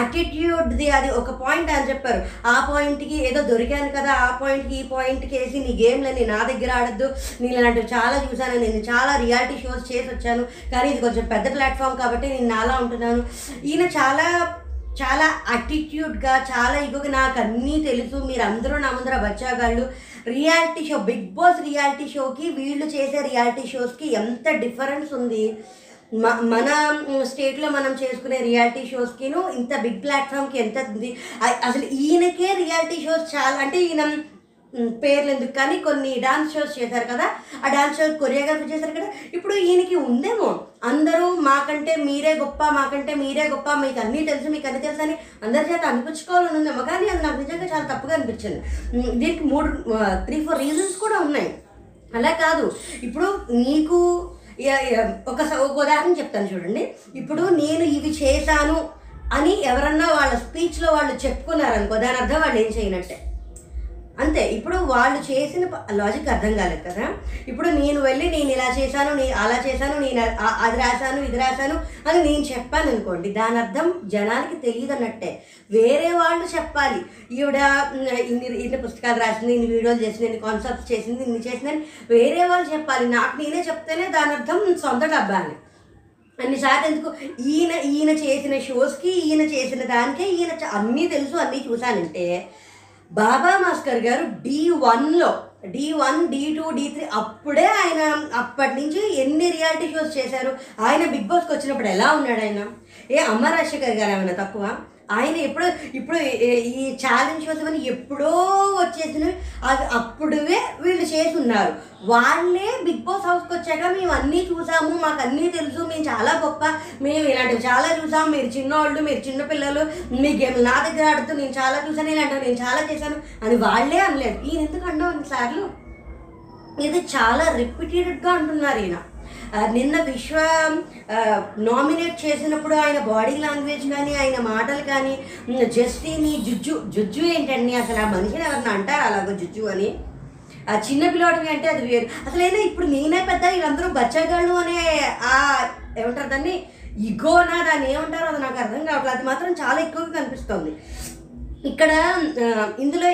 అటిట్యూడ్ది అది ఒక పాయింట్ అని చెప్పారు. ఆ పాయింట్కి ఏదో దొరికాను కదా ఆ పాయింట్కి ఈ పాయింట్కి వేసి నీ గేమ్లని నా దగ్గర ఆడద్దు. నేను ఇలాంటివి చాలా చూశాను నేను చాలా రియాలిటీ షోస్ చేసి వచ్చాను. కానీ ఇది కొంచెం పెద్ద ప్లాట్ఫామ్ కాబట్టి నేను నాలా ఉంటున్నాను. ఈయన చాలా చాలా అటిట్యూడ్గా చాలా ఇగోగా నాకు అన్నీ తెలుసు. మీరు అందరూ నా ముందర బచ్చాగాళ్ళు. Reality show Bigg Boss reality షోకి వీళ్ళు చేసే రియాలిటీ షోస్కి ఎంత డిఫరెన్స్ ఉంది? మన స్టేట్లో మనం చేసుకునే రియాలిటీ షోస్కిను ఇంత బిగ్ ప్లాట్ఫామ్కి ఎంత అసలు ఈయనకే రియాలిటీ షోస్ చాలా అంటే ఈయన పేర్లు ఎందుకు? కానీ కొన్ని డాన్స్ షోస్ చేశారు కదా ఆ డాన్స్ షో కొరియోగ్రఫీ చేశారు కదా ఇప్పుడు ఈయనకి ఉందేమో? అందరూ మాకంటే మీరే గొప్ప మాకంటే మీరే గొప్ప మీకు అన్నీ తెలుసు మీకు అన్నీ తెలుసు అని అందరి చేత అనిపించుకోవాలని ఉందేమో కానీ అది నాకు నిజంగా చాలా తప్పుగా అనిపించింది. దీనికి మూడు త్రీ ఫోర్ రీజన్స్ కూడా ఉన్నాయి. అలా కాదు. ఇప్పుడు నీకు ఒక ఒక ఉదాహరణ చెప్తాను చూడండి. ఇప్పుడు నేను ఇవి చేశాను అని ఎవరన్నా వాళ్ళ స్పీచ్లో వాళ్ళు చెప్పుకున్నారనుకో దాని అర్థం వాళ్ళు ఏం చేయనట్టే. అంతే. ఇప్పుడు వాళ్ళు చేసిన లాజిక్ అర్థం కాలేదు కదా? ఇప్పుడు నేను వెళ్ళి నేను ఇలా చేశాను నేను అలా చేశాను నేను అది రాశాను ఇది రాశాను అని నేను చెప్పాను అనుకోండి దాని అర్థం జనానికి తెలియదు అన్నట్టే. వేరే వాళ్ళు చెప్పాలి. ఈవిడ ఇన్ని ఇన్ని పుస్తకాలు రాసింది ఇన్ని వీడియోలు చేసింది ఇన్ని కాన్సెప్ట్స్ చేసింది ఇన్ని చేసిందని వేరే వాళ్ళు చెప్పాలి. నాకు నేనే చెప్తేనే దాని అర్థం సొంత డబ్బా అని. అన్నిసార్లు ఎందుకు? ఈయన ఈయన చేసిన షోస్కి ఈయన చేసిన దానికే ఈయన అన్నీ తెలుసు అన్నీ చూశానంటే బాబా మాస్కర్ గారు డి వన్లో D one D two D three అప్పుడే ఆయన అప్పటి నుంచి ఎన్ని రియాలిటీ షోస్ చేశారు? ఆయన బిగ్ బాస్కి వచ్చినప్పుడు ఎలా ఉన్నాడు ఆయన? ఏ అమ్మ రాజశేఖర్ గారు ఏమైనా తక్కువ? ఆయన ఎప్పుడో ఇప్పుడు ఈ- ఛాలెంజ్ కోసమని ఎప్పుడో వచ్చేసినవి అది అప్పుడువే వీళ్ళు చేసి ఉన్నారు వాళ్ళే బిగ్ బాస్ హౌస్కి వచ్చాక మేము అన్నీ చూసాము మాకు అన్నీ తెలుసు మేము చాలా గొప్ప మేము ఇలాంటివి చాలా చూసాము మీరు చిన్నవాళ్ళు మీరు చిన్నపిల్లలు మీ గేమ్ నా దగ్గర ఆడుతూ నేను చాలా చూసాను ఇలాంటివి నేను చాలా చేశాను అని వాళ్ళే అనలేదు. ఈయన ఎందుకు అన్నావు సార్లు ఇది చాలా రిపీటెడ్గా అంటున్నారు ఈయన. నిన్న విశ్వ నామినేట్ చేసినప్పుడు ఆయన బాడీ లాంగ్వేజ్ కానీ ఆయన మాటలు కానీ ఉమ్, జస్టిని జుజ్జు జుజ్జు ఏంటండి? అసలు ఆ మనిషిని ఎవరన్నా అంటారు అలాగో జుజ్జు అని? ఆ చిన్న పిల్లోడివి అంటే అది వేరు. అసలు అయినా ఇప్పుడు నేనే పెద్ద వీళ్ళందరూ బచ్చగాళ్ళు అనే ఆ ఏమంటారు దాన్ని? ఇగోనా దాన్ని ఏమంటారో అది నాకు అర్థం కావట్లేదు. అది మాత్రం చాలా ఎక్కువగా కనిపిస్తుంది. ఇక్కడ ఇందులో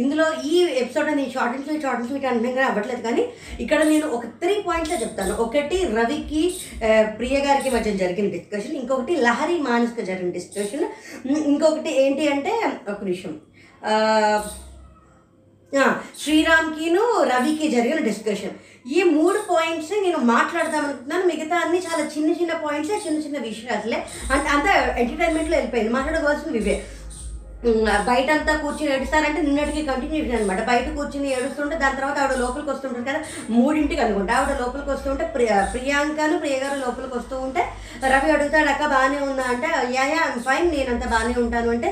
ఇందులో ఈ ఎపిసోడ్ నేను short and sweet short and sweet అంటున్నాను అవ్వట్లేదు కానీ ఇక్కడ నేను ఒక త్రీ పాయింట్స్ చెప్తాను. ఒకటి రవికి ప్రియ గారికి మధ్య జరిగిన డిస్కషన్ ఇంకొకటి లహరి మానస్కి జరిగిన డిస్కషన్ ఇంకొకటి ఏంటి అంటే ఒక నిమిషం శ్రీరామ్కిను రవికి జరిగిన డిస్కషన్ ఈ మూడు పాయింట్స్ నేను మాట్లాడదాం అనుకుంటున్నాను. మిగతా అన్ని చాలా చిన్న చిన్న పాయింట్సే చిన్న చిన్న విషయాలే. అంటే అంతా ఎంటర్టైన్మెంట్లో వెళ్ళిపోయింది. మాట్లాడుకోవాల్సింది ఇవే. బయట అంతా కూర్చొని ఏడుస్తారంటే నిన్నటికి కంటిన్యూషన్ అనమాట బయట కూర్చుని ఏడుస్తుంటే దాని తర్వాత ఆవిడ లోపలికి వస్తుంటారు కదా మూడింటికి అనుకుంటా. ఆవిడ లోపలికి వస్తుంటే ప్రియ ప్రియాంకను ప్రియ గారు లోపలికి వస్తూ ఉంటే రవి అడుగుతాడు అక్క బాగానే ఉందా అంటే యా యా ఫైన్ నేను అంత బాగానే ఉంటాను. అంటే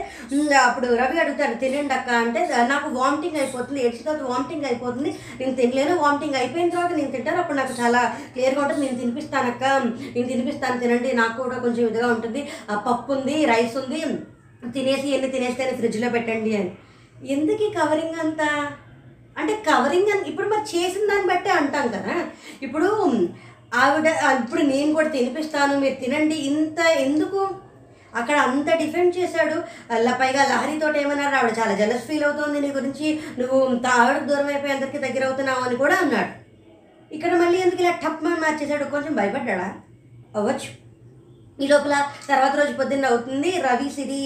అప్పుడు రవి అడుగుతాడు తినండి అక్క. అంటే నాకు వామిటింగ్ అయిపోతుంది ఏడ్చిన తర్వాత వామిటింగ్ అయిపోతుంది. నేను తినలేను వామిటింగ్ అయిపోయిన తర్వాత నేను తింటాను. అప్పుడు నాకు చాలా క్లియర్గా ఉంటుంది నేను తినిపిస్తాను అక్క. నేను తినిపిస్తాను తినండి. నాకు కూడా కొంచెం ఇదిగా ఉంటుంది. పప్పు ఉంది రైస్ ఉంది తినేసి ఎన్ని తినేస్తే ఫ్రిడ్జ్లో పెట్టండి అని. ఎందుకు కవరింగ్ అంతా? అంటే కవరింగ్ అని ఇప్పుడు మరి చేసిన దాన్ని బట్టే అంటాం కదా. ఇప్పుడు ఆవిడ ఇప్పుడు నేను కూడా తినిపిస్తాను మీరు తినండి ఇంత ఎందుకు? అక్కడ అంత డిఫెండ్ చేశాడు. అలా పైగా లహరితో ఏమన్నారు? ఆవిడ చాలా జలస్ ఫీల్ అవుతోంది నీ గురించి. నువ్వు ఆవిడకు దూరం అయిపోయి అందరికీ దగ్గర అవుతున్నావు అని కూడా అన్నాడు. ఇక్కడ మళ్ళీ ఎందుకు ఇలా టప్ మార్చేశాడు? కొంచెం భయపడ్డా అవ్వచ్చు. ఈ లోపల తర్వాత రోజు పొద్దున్న అవుతుంది. రవి సిరి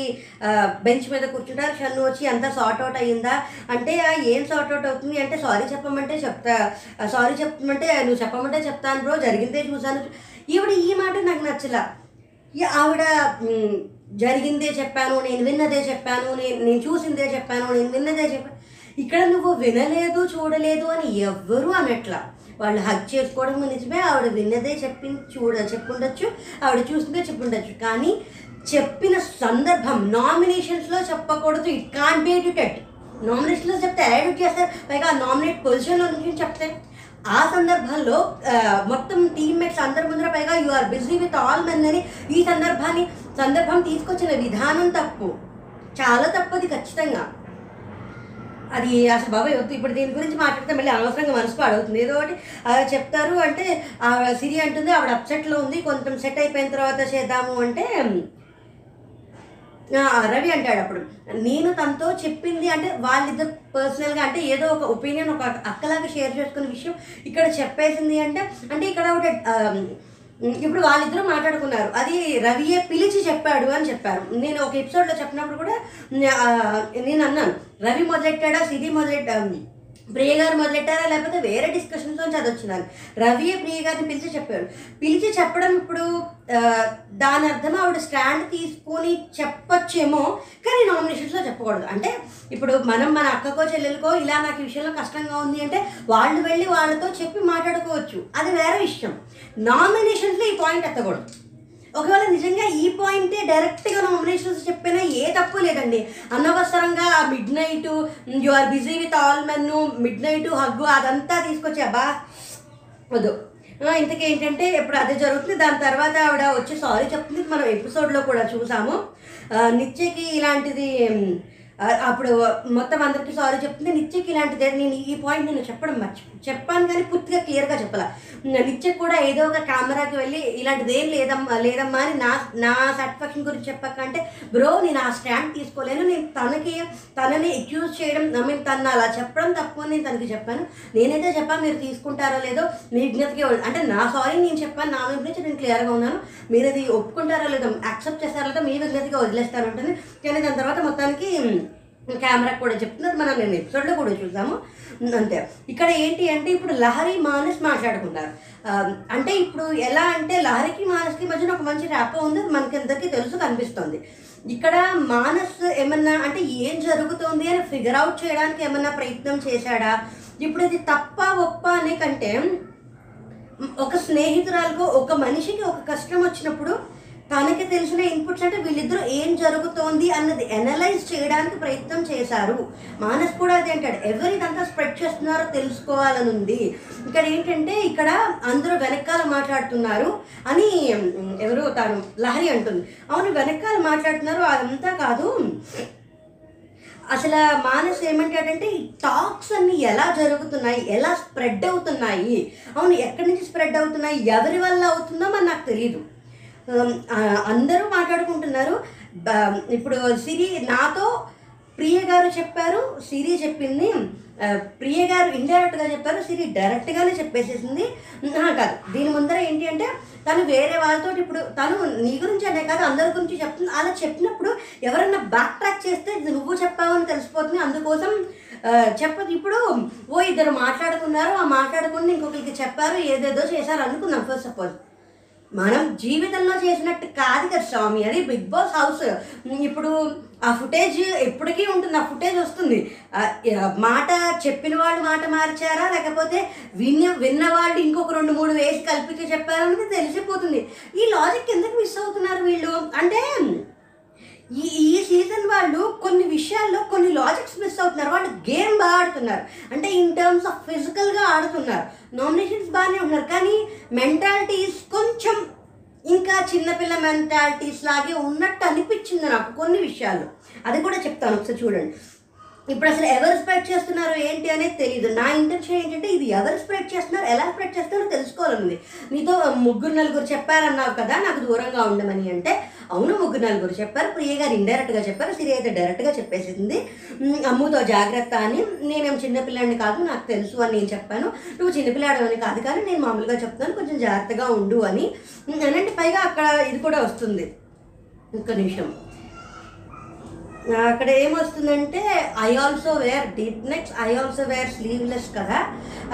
బెంచ్ మీద కూర్చుంటారు. షన్ను వచ్చి అంతా సార్ట్ అవుట్ అయ్యిందా? అంటే ఏం సార్ట్ అవుట్ అవుతుంది? అంటే సారీ చెప్పమంటే చెప్తా సారీ చెప్పమంటే నువ్వు చెప్పమంటే చెప్తాను బ్రో జరిగిందే చూసాను ఈవిడ ఈ మాట నాకు నచ్చలా. ఆవిడ జరిగిందే చెప్పాను నేను విన్నదే చెప్పాను నేను నేను చూసిందే చెప్పాను నేను విన్నదే చెప్పాను ఇక్కడ నువ్వు వినలేదు చూడలేదు అని ఎవ్వరూ అనట్లా. వాళ్ళు హక్ చేసుకోవడం నిజమే ఆవిడ విన్నదే చెప్పి చూడ చెప్పుండొచ్చు ఆవిడ చూసిందే చెప్పుండొచ్చు. కానీ చెప్పిన సందర్భం నామినేషన్స్లో చెప్పకూడదు. ఇట్ కాన్ బి ఎడిటెడ్ నామినేషన్లో చెప్తే ఎడిట్ చేస్తారు? పైగా నామినేట్ పొజిషన్లో నుంచి చెప్తే. ఆ సందర్భంలో మొత్తం టీమ్మేట్స్ అందరి ముందర పైగా you are busy with all men అని ఈ సందర్భాన్ని సందర్భం తీసుకొచ్చిన విధానం తప్పు. చాలా తప్పది ఖచ్చితంగా. అది అసలు బాబాయ్ వద్దు ఇప్పుడు దీని గురించి మాట్లాడితే మళ్ళీ అనవసరంగా మనసు పాడవుతుంది ఏదో ఒకటి ఆ, చెప్తారు అంటే ఆవిడ సిరి అంటుంది ఆవిడ అప్సెట్లో ఉంది కొంచెం సెట్ అయిపోయిన తర్వాత చేద్దాము అంటే రవి అంటాడు అప్పుడు. నేను తనతో చెప్పింది అంటే వాళ్ళిద్దరు పర్సనల్గా అంటే ఏదో ఒక ఒపీనియన్ ఒక అక్కలాగా షేర్ చేసుకునే విషయం ఇక్కడ చెప్పేసింది అంటే అంటే ఇక్కడ ఒకటి ఇప్పుడు వాళ్ళిద్దరూ మాట్లాడుకున్నారు. అది రవియే పిలిచి చెప్పాడు అని చెప్పారు. నేను ఒక ఎపిసోడ్లో చెప్పినప్పుడు కూడా నేను అన్నాను రవి మొదలెట్టాడా సిరి మొదలెట్టా ప్రియ గారు మొదలెట్టారా లేకపోతే వేరే డిస్కషన్స్ నుంచి రవియే ప్రియ గారిని పిలిచి చెప్పాడు. పిలిచి చెప్పడం ఇప్పుడు దాని అర్థం ఆవిడ స్టాండ్ తీసుకొని చెప్పొచ్చేమో కానీ నామినేషన్స్లో చెప్పకూడదు. అంటే ఇప్పుడు మనం మన అక్కకో చెల్లెలకో ఇలా నాకు ఈ విషయంలో కష్టంగా ఉంది అంటే వాళ్ళు వెళ్ళి వాళ్ళతో చెప్పి మాట్లాడుకోవచ్చు. అది వేరే విషయం. నామినేషన్స్లో ఈ పాయింట్ ఎత్తకూడదు. ఒకవేళ నిజంగా ఈ పాయింటే డైరెక్ట్గా నామినేషన్స్ చెప్పినా ఏ తప్పు లేదండి. అనవసరంగా ఆ midnight you are busy with all men midnight hug అదంతా తీసుకొచ్చి అబ్బా వద్దు. ఇంతకీ ఏంటంటే ఇప్పుడు అదే జరుగుతుంది. దాని తర్వాత ఆవిడ వచ్చి సారీ చెప్తుంది. మనం ఎపిసోడ్లో కూడా చూసాము. నిత్యకి ఇలాంటిది అప్పుడు మొత్తం అందరికీ సారీ చెప్తుంది. నిత్యకి ఇలాంటిది నేను ఈ పాయింట్ నేను చెప్పడం మర్చి చెప్పాను కానీ పూర్తిగా క్లియర్గా చెప్పాల. నిత్యకి కూడా ఏదో ఒక కెమెరాకి వెళ్ళి ఇలాంటిది ఏం లేదమ్మా లేదమ్మా అని నా నా సాటిస్ఫాక్షన్ గురించి చెప్పకంటే బ్రో నేను ఆ స్టాండ్ తీసుకోలేను. నేను తనకి తనని అక్యూజ్ చేయడం మేము తను అలా చెప్పడం తప్పు అని నేను తనకి చెప్పాను. నేనైతే చెప్పాను మీరు తీసుకుంటారో లేదో మీ విజ్ఞతకి అంటే నా సారీ నేను చెప్పాను నా వైపు నుంచి నేను క్లియర్గా ఉన్నాను. మీరు అది ఒప్పుకుంటారో లేదో యాక్సెప్ట్ చేస్తారో లేదో మీ విజ్ఞతగా వదిలేస్తాను ఉంటుంది కానీ దాని తర్వాత మొత్తానికి కెమెరా కూడా చెప్తున్నది మనం నేను ఎపిసోడ్లో కూడా చూసాము. అంతే. ఇక్కడ ఏంటి అంటే ఇప్పుడు లహరి మానస్ మాట్లాడుకున్నారు అంటే ఇప్పుడు ఎలా అంటే లహరికి మానస్కి మధ్యన ఒక మంచి ర్యాపో ఉంది. మనకి అందరికీ తెలుసు కనిపిస్తుంది. ఇక్కడ మానస్ ఏమన్నా అంటే ఏం జరుగుతుంది అని ఫిగర్ అవుట్ చేయడానికి ఏమన్నా ప్రయత్నం చేశాడా? ఇప్పుడు ఇది తప్ప ఒప్ప అనే కంటే ఒక స్నేహితురాలకు ఒక మనిషికి ఒక కష్టం వచ్చినప్పుడు తనకి తెలిసిన ఇన్పుట్స్ అంటే వీళ్ళిద్దరూ ఏం జరుగుతోంది అన్నది అనలైజ్ చేయడానికి ప్రయత్నం చేశారు. మానస్ కూడా అది అంటాడు. ఎవరిదంతా స్ప్రెడ్ చేస్తున్నారో తెలుసుకోవాలని ఉంది ఇక్కడ ఏంటంటే ఇక్కడ అందరూ వెనకాల మాట్లాడుతున్నారు అని ఎవరు తాను లహరి అంటుంది. అవును వెనకాల మాట్లాడుతున్నారు అదంతా కాదు. అసలు మానస్ ఏమంటాడంటే ఈ టాక్స్ అన్ని ఎలా జరుగుతున్నాయి ఎలా స్ప్రెడ్ అవుతున్నాయి? అవును ఎక్కడి నుంచి స్ప్రెడ్ అవుతున్నాయి ఎవరి వల్ల అవుతుందో మరి నాకు తెలియదు Um, అందరూ మాట్లాడుకుంటున్నారు. ఇప్పుడు సిరి నాతో ప్రియ గారు చెప్పారు. సిరి చెప్పింది ప్రియ గారు ఇండైరెక్ట్గా చెప్పారు. సిరి డైరెక్ట్గానే చెప్పేసేసింది. కాదు. దీని ముందర ఏంటి అంటే తను వేరే వాళ్ళతో ఇప్పుడు తను నీ గురించి అనే కాదు అందరి గురించి చెప్తుంది. అలా చెప్పినప్పుడు ఎవరన్నా బ్యాక్ ట్రాక్ చేస్తే నువ్వు చెప్పావని తెలిసిపోతుంది. అందుకోసం చెప్పదు. ఇప్పుడు ఓ ఇద్దరు మాట్లాడుకున్నారు. ఆ మాట్లాడుకుని ఇంకొకరికి చెప్పారు ఏదేదో చేశారు అనుకుందాం ఫస్ట్ సపోజ్ మనం జీవితంలో చేసినట్టు కాదు కదా స్వామి అది బిగ్ బాస్ హౌస్. ఇప్పుడు ఆ ఫుటేజ్ ఎప్పటికీ ఉంటుంది ఆ ఫుటేజ్ వస్తుంది. మాట చెప్పిన వాళ్ళు మాట మార్చారా? లేకపోతే విన్న విన్న వాళ్ళు ఇంకొక రెండు మూడు వేసి కల్పించి చెప్పారనేది తెలిసిపోతుంది. ఈ లాజిక్ ఎందుకు మిస్ అవుతున్నారు వీళ్ళు? అంటే ఈ ఈ సీజన్ వాళ్ళు కొన్ని విషయాల్లో కొన్ని లాజిక్స్ మిస్ అవుతున్నారు. వాళ్ళు గేమ్ బాగా ఆడుతున్నారు. అంటే ఇన్ టర్మ్స్ ఆఫ్ ఫిజికల్గా ఆడుతున్నారు. నామినేషన్స్ బాగానే ఉన్నారు కానీ మెంటాలిటీస్ కొంచెం ఇంకా చిన్నపిల్ల మెంటాలిటీస్ లాగే ఉన్నట్టు అనిపించింది నాకు కొన్ని విషయాల్లో. అది కూడా చెప్తాను. ఒకసారి చూడండి. ఇప్పుడు అసలు ఎవరు స్ప్రెడ్ చేస్తున్నారు ఏంటి అనేది తెలియదు నా ఇంటెన్షన్ ఏంటంటే ఇది ఎవరు స్ప్రెడ్ చేస్తున్నారు ఎలా స్ప్రెడ్ చేస్తున్నారో తెలుసుకోవాలన్నది నీతో ముగ్గురు నలుగురు చెప్పారన్నావు కదా నాకు దూరంగా ఉండమని అంటే అవును ముగ్గురు నలుగురు చెప్పారు. ప్రియ గారు ఇండైరెక్ట్గా చెప్పారు సిరి అయితే డైరెక్ట్గా చెప్పేసింది. అమ్ముతో జాగ్రత్త అని నేనేం చిన్నపిల్లాడిని కాదు నాకు తెలుసు అని నేను చెప్పాను. నువ్వు చిన్నపిల్లాడని కాదు కానీ నేను మామూలుగా చెప్తాను కొంచెం జాగ్రత్తగా ఉండు అని. అనంటే పైగా అక్కడ ఇది కూడా వస్తుంది. ఒక్క నిమిషం. అక్కడ ఏమొస్తుందంటే I also wear deep necks I also wear sleeveless కదా.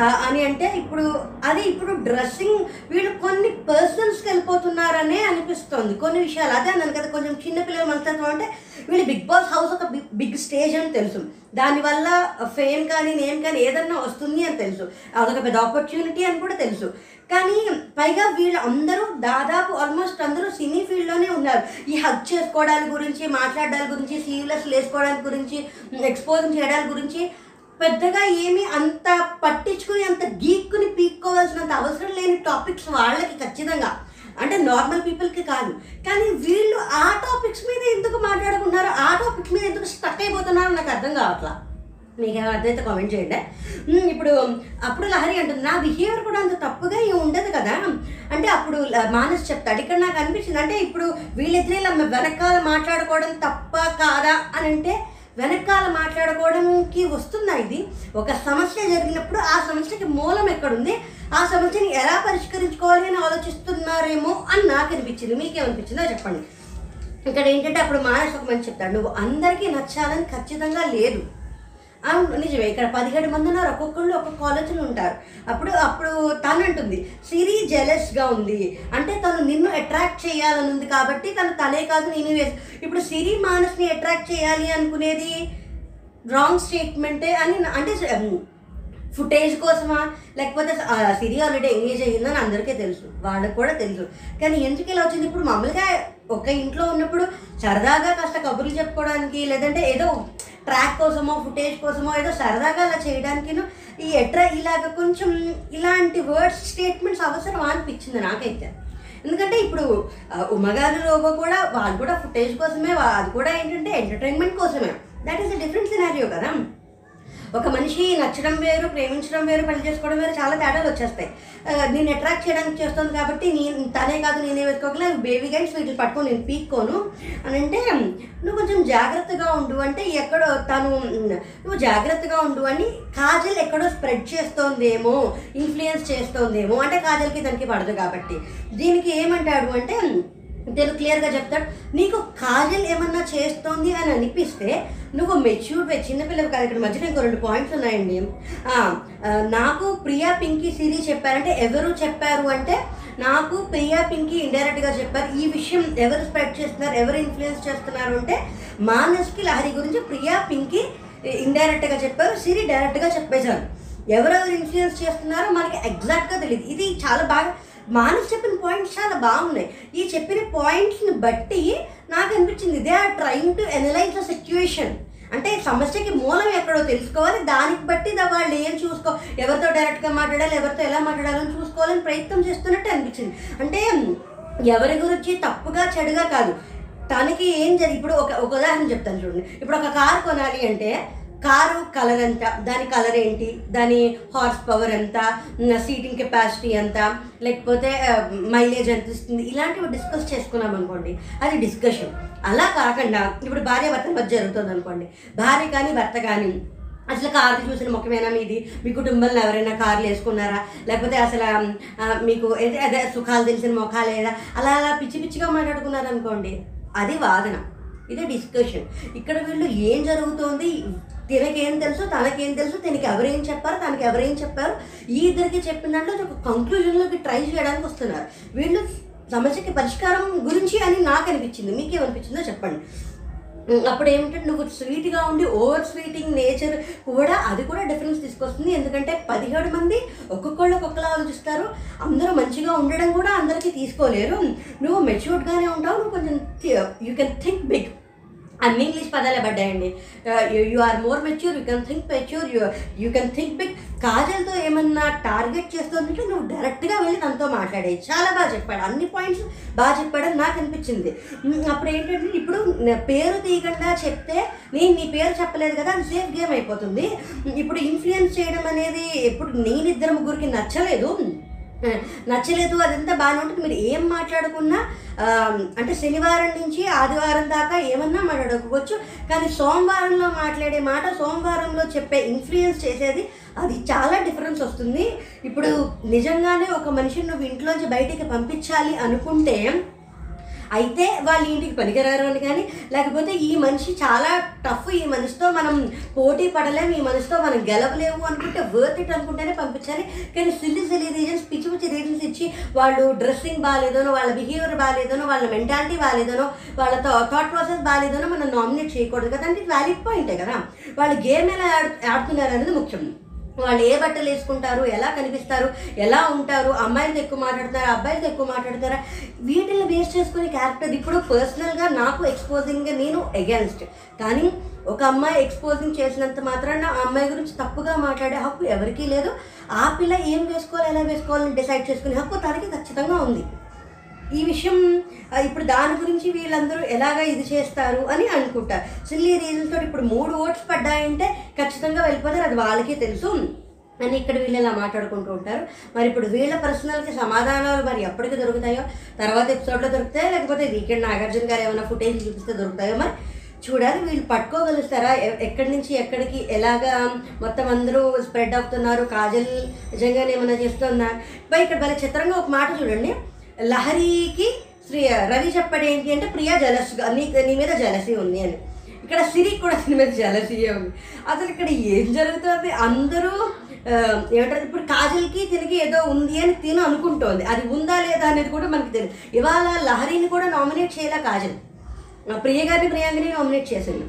అని అంటే ఇప్పుడు అది ఇప్పుడు డ్రెస్సింగ్ వీళ్ళు కొన్ని పర్సన్స్కి వెళ్ళిపోతున్నారనే అనిపిస్తుంది. కొన్ని విషయాలు అదే అన్నాను కదా కొంచెం చిన్నపిల్లల మనస్తత్వం అంటే వీళ్ళు బిగ్ బాస్ హౌస్ ఒక బిగ్ బిగ్ స్టేజ్ అని తెలుసు. దానివల్ల ఫేమ్ కానీ నేమ్ కానీ ఏదన్నా వస్తుంది అని తెలుసు. అదొక పెద్ద ఆపర్చునిటీ అని కూడా తెలుసు. కానీ పైగా వీళ్ళు అందరూ దాదాపు ఆల్మోస్ట్ అందరూ సినీ ఫీల్డ్లోనే ఉన్నారు. ఈ హక్ చేసుకోవడాల గురించి మాట్లాడడాల గురించి సీరియల్స్ వేసుకోవడానికి గురించి ఎక్స్పోజ్ చేయడాల గురించి పెద్దగా ఏమీ అంత పట్టించుకుని అంత గీక్కుని పీక్కోవాల్సినంత అవసరం లేని టాపిక్స్ వాళ్ళకి ఖచ్చితంగా. అంటే నార్మల్ పీపుల్కి కాదు. కానీ వీళ్ళు ఆ టాపిక్స్ మీద ఎందుకు మాట్లాడుకున్నారు ఆ టాపిక్స్ మీద ఎందుకు స్టక్ అయిపోతున్నారో నాకు అర్థం కావట్లా. మీకు అర్థమైతే కామెంట్ చేయండి. ఇప్పుడు అప్పుడు లహరి అంటుంది నా బిహేవియర్ కూడా అంత తప్పుగా ఏమి ఉండదు కదా. అంటే అప్పుడు మానస్ చెప్తాడు ఇక్కడ నాకు అనిపించింది అంటే ఇప్పుడు వీళ్ళిద్దరే ఇలా వెనకాల మాట్లాడుకోవడం తప్ప కాదా? అని అంటే వెనకాల మాట్లాడుకోవడానికి వస్తుందా ఇది? ఒక సమస్య జరిగినప్పుడు ఆ సమస్యకి మూలం ఎక్కడుంది? ఆ సమస్యని ఎలా పరిష్కరించుకోవాలి అని ఆలోచిస్తున్నారేమో అని నాకు అనిపించింది. మీకేమనిపించిందో చెప్పండి. ఇక్కడ ఏంటంటే అప్పుడు మానస్ ఒక మంచి చెప్తాడు నువ్వు అందరికీ నచ్చాలని ఖచ్చితంగా లేదు. నిజమే. ఇక్కడ పదిహేడు మంది ఉన్నారు. ఒక్కొక్కళ్ళు ఒక్కొక్క కాలేజీలో ఉంటారు. అప్పుడు అప్పుడు తను అంటుంది సిరి జెలస్గా ఉంది. అంటే తను నిన్ను అట్రాక్ట్ చేయాలని ఉంది కాబట్టి తను తనే కాదు నేను వేసి. ఇప్పుడు సిరి మానస్ని అట్రాక్ట్ చేయాలి అనుకునేది రాంగ్ స్టేట్మెంటే అని అంటే ఫుటేజ్ కోసమా? లేకపోతే సిరి ఆల్రెడీ ఎంగేజ్ అయ్యిందని అందరికీ తెలుసు. వాళ్ళకి కూడా తెలుసు. కానీ ఎందుకు ఇలా వచ్చింది? ఇప్పుడు మామూలుగా ఒక ఇంట్లో ఉన్నప్పుడు సరదాగా కాస్త కబుర్లు చెప్పుకోవడానికి లేదంటే ఏదో ట్రాక్ కోసమో ఫుటేజ్ కోసమో ఏదో సరదాగా అలా చేయడానికి ఈ ఎట్రా ఇలాగ కొంచెం ఇలాంటి వర్డ్స్ స్టేట్మెంట్స్ అవసరం అనిపించింది నాకైతే. ఎందుకంటే ఇప్పుడు ఆ, ఉమ్మగారు రోబో కూడా వాళ్ళు కూడా ఫుటేజ్ కోసమే అది కూడా ఏంటంటే ఎంటర్టైన్మెంట్ కోసమే. That is a different scenario కదా. ఒక మనిషి నచ్చడం వేరు ప్రేమించడం వేరు పెళ్ళి చేసుకోవడం వేరు చాలా తేడాలు వచ్చేస్తాయి. నేను అట్రాక్ట్ చేయడానికి చేస్తుంది కాబట్టి నేను తనే కాదు నేనే వేసుకోగల బేబీ గైడ్స్ వీటిని పట్టుకొని నేను పీక్కోను అని అంటే నువ్వు కొంచెం జాగ్రత్తగా ఉండు అంటే ఎక్కడో తను నువ్వు జాగ్రత్తగా ఉండు అని కాజల్ ఎక్కడో స్ప్రెడ్ చేస్తోందేమో ఇన్ఫ్లుయెన్స్ చేస్తోందేమో అంటే కాజల్కి తనకి పడదు కాబట్టి. దీనికి ఏమంటాడు అంటే తెలుగు క్లియర్గా చెప్తాడు. నీకు కాజల్ ఏమన్నా చేస్తోంది అని అనిపిస్తే నువ్వు మెచ్యూర్ వే చిన్నపిల్లలు కాదు. ఇక్కడ మధ్యలో ఇంకో రెండు పాయింట్స్ ఉన్నాయండి. నాకు ప్రియా పింకీ సిరీ చెప్పారంటే ఎవరు చెప్పారు అంటే నాకు ప్రియా పింకీ ఇండైరెక్ట్గా చెప్పారు. ఈ విషయం ఎవరు స్ప్రెడ్ చేస్తున్నారు ఎవరు ఇన్ఫ్లుయెన్స్ చేస్తున్నారు అంటే మానస్కి లహరి గురించి ప్రియా పింకీ ఇండైరెక్ట్గా చెప్పారు. సిరి డైరెక్ట్గా చెప్పేశారు. ఎవరెవరు ఇన్ఫ్లుయెన్స్ చేస్తున్నారో మనకి ఎగ్జాక్ట్గా తెలియదు ఇది చాలా బాగా మానస్ చెప్పిన పాయింట్స్ చాలా బాగున్నాయి. ఈ చెప్పిన పాయింట్స్ని బట్టి నాకు అనిపించింది they are trying to analyse the situation అంటే సమస్యకి మూలం ఎక్కడో తెలుసుకోవాలి. దానికి బట్టి వాళ్ళు ఏం చూసుకో ఎవరితో డైరెక్ట్గా మాట్లాడాలి ఎవరితో ఎలా మాట్లాడాలని చూసుకోవాలని ప్రయత్నం చేస్తున్నట్టు అనిపించింది. అంటే ఎవరి గురించి తప్పుగా చెడుగా కాదు. తనకి ఏం జరిగి ఇప్పుడు ఒక ఒక ఉదాహరణ చెప్తాను చూడండి. ఇప్పుడు ఒక కార్ కొనాలి అంటే కారు కలర్ ఎంత దాని కలర్ ఏంటి? దాని హార్స్ పవర్ ఎంత? సీటింగ్ కెపాసిటీ ఎంత? లేకపోతే మైలేజ్ ఎంత ఇస్తుంది? ఇలాంటివి డిస్కస్ చేసుకున్నాం అనుకోండి. అది డిస్కషన్ అలా కాకుండా ఇప్పుడు భార్య భర్త మధ్య జరుగుతుంది అనుకోండి. భార్య కానీ భర్త కానీ అసలు కార్లు చూసిన ముఖమేనా మీది? మీ కుటుంబంలో ఎవరైనా కార్లు వేసుకున్నారా? లేకపోతే అసలు మీకు అదే సుఖాలు తెలిసిన ముఖాలు లేదా అలా అలా పిచ్చి పిచ్చిగా మాట్లాడుకున్నారనుకోండి అది వాదన. ఇదే డిస్కషన్ ఇక్కడ వీళ్ళు ఏం జరుగుతోంది? తినకేం తెలుసు తనకేం తెలుసు తినకి ఎవరేం చెప్పారు తనకి ఎవరేం చెప్పారు? ఈ ఇద్దరికి చెప్పిన దాంట్లో ఒక కంక్లూజన్లోకి ట్రై చేయడానికి వస్తున్నారు. వీళ్ళు సమస్యకి పరిష్కారం గురించి అని నాకు అనిపించింది. మీకేమనిపించిందో చెప్పండి. అప్పుడు ఏమిటంటే నువ్వు స్వీట్గా ఉండి ఓవర్ స్వీటింగ్ నేచర్ కూడా అది కూడా డిఫరెన్స్ తీసుకొస్తుంది. ఎందుకంటే పదిహేడు మంది ఒక్కొక్కళ్ళు ఒక్కొక్కలా ఆలోచిస్తారు. అందరూ మంచిగా ఉండడం కూడా అందరికీ తీసుకోలేరు. నువ్వు మెచ్యూర్డ్గానే ఉంటావు. నువ్వు కొంచెం యూ కెన్ థింక్ బిగ్ అన్ని ఇంగ్లీష్ పదాలే పడ్డాయండి. You are more mature you can think mature you you can think big కాజల్తో ఏమన్నా టార్గెట్ చేస్తుందంటే నువ్వు డైరెక్ట్గా వెళ్ళి తనతో మాట్లాడే. చాలా బాగా చెప్పాడు. అన్ని పాయింట్స్ బాగా చెప్పాడని నాకు అనిపించింది. అప్పుడు ఏంటంటే ఇప్పుడు పేరు తీయకుండా చెప్తే నేను నీ పేరు చెప్పలేదు కదా అది సేఫ్ గేమ్ అయిపోతుంది. ఇప్పుడు ఇన్ఫ్లుయెన్స్ చేయడం అనేది ఎప్పుడు నేను ఇద్దరు ముగ్గురికి నచ్చలేదు. నచ్చలేదు అదంతా బాగానే ఉంటుంది. మీరు ఏం మాట్లాడుకున్నా అంటే శనివారం నుంచి ఆదివారం దాకా ఏమన్నా మాట్లాడుకోవచ్చు కానీ సోమవారంలో మాట్లాడే మాట సోమవారంలో చెప్పే ఇన్ఫ్లుయెన్స్ చేసేది అది చాలా డిఫరెన్స్ వస్తుంది. ఇప్పుడు నిజంగానే ఒక మనిషిని నువ్వు ఇంట్లోంచి బయటికి పంపించాలి అనుకుంటే అయితే వాళ్ళ ఇంటికి పనికిరారు అని కానీ లేకపోతే ఈ మనిషి చాలా టఫ్ ఈ మనిషితో మనం పోటీ పడలేము ఈ మనిషితో మనం గెలవలేము అనుకుంటే వర్త్ ఇట్ అనుకుంటేనే పంపించాలి. కానీ సిల్లి సిల్లి రీజన్స్ పిచ్చి పిచ్చి రీజన్స్ ఇచ్చి వాళ్ళు డ్రెస్సింగ్ బాగాలేదనో వాళ్ళ బిహేవియర్ బాగాలేదనో వాళ్ళ మెంటాలిటీ బాగాలేదనో వాళ్ళ థాట్ ప్రాసెస్ బాగాలేదనో మనం నామినేట్ చేయకూడదు కదా. అంటే వ్యాలిడ్ పాయింటే కదా. వాళ్ళు గేమ్ ఎలా ఆడు ఆడుతున్నారు అనేది ముఖ్యం. వాళ్ళు ఏ బట్టలు వేసుకుంటారు ఎలా కనిపిస్తారు ఎలా ఉంటారు అమ్మాయిలతో ఎక్కువ మాట్లాడతారా అబ్బాయిలతో ఎక్కువ మాట్లాడతారా వీటిని బేస్ చేసుకునే క్యారెక్టర్ ఇప్పుడు పర్సనల్గా నాకు ఎక్స్పోజింగ్ నేను అగేన్స్ట్ కానీ ఒక అమ్మాయి ఎక్స్పోజింగ్ చేసినంత మాత్రాన ఆ అమ్మాయి గురించి తప్పుగా మాట్లాడే హక్కు ఎవరికీ లేదు. ఆ పిల్ల ఏం వేసుకోవాలి ఎలా వేసుకోవాలని డిసైడ్ చేసుకునే హక్కు తనకి ఖచ్చితంగా ఉంది. ఈ విషయం ఇప్పుడు దాని గురించి వీళ్ళందరూ ఎలాగ ఇది చేస్తారు అని అనుకుంటారు. సిల్లీ రీజన్స్తో ఇప్పుడు మూడు ఓట్స్ పడ్డాయంటే ఖచ్చితంగా వెళ్ళిపోతారు. అది వాళ్ళకే తెలుసు. అని ఇక్కడ వీళ్ళు ఇలా మాట్లాడుకుంటూ ఉంటారు. మరి ఇప్పుడు వీళ్ళ పర్సనల్కి సమాధానాలు మరి ఎప్పటికి దొరుకుతాయో తర్వాత ఎపిసోడ్లో దొరుకుతాయో లేకపోతే వీకెండ్ నాగార్జున గారు ఏమైనా ఫుటేజ్ చూపిస్తే దొరుకుతాయో మరి చూడాలి. వీళ్ళు పట్టుకోగలుగుతారా? ఎక్కడి నుంచి ఎక్కడికి ఎలాగా మొత్తం అందరూ స్ప్రెడ్ అవుతున్నారు? కాజల్ నిజంగానే ఏమైనా చేస్తుందా? ఇక్కడ భలే చిత్రంగా ఒక మాట చూడండి. లహరికి శ్రీ రవి చెప్పాడు ఏంటి అంటే ప్రియా జలస్గా నీ నీ మీద జలసి ఉంది అని. ఇక్కడ సిరి కూడా దీని మీద జలసీయే ఉంది. అసలు ఇక్కడ ఏం జరుగుతుంది? అందరూ ఏమంటారు ఇప్పుడు కాజల్కి తినకి ఏదో ఉంది అని తిను అనుకుంటోంది. అది ఉందా లేదా అనేది కూడా మనకి తెలియదు ఇవాళ లహరిని కూడా నామినేట్ చేయలే కాజల్. ప్రియ గారిని ప్రియాంకని నామినేట్ చేసింది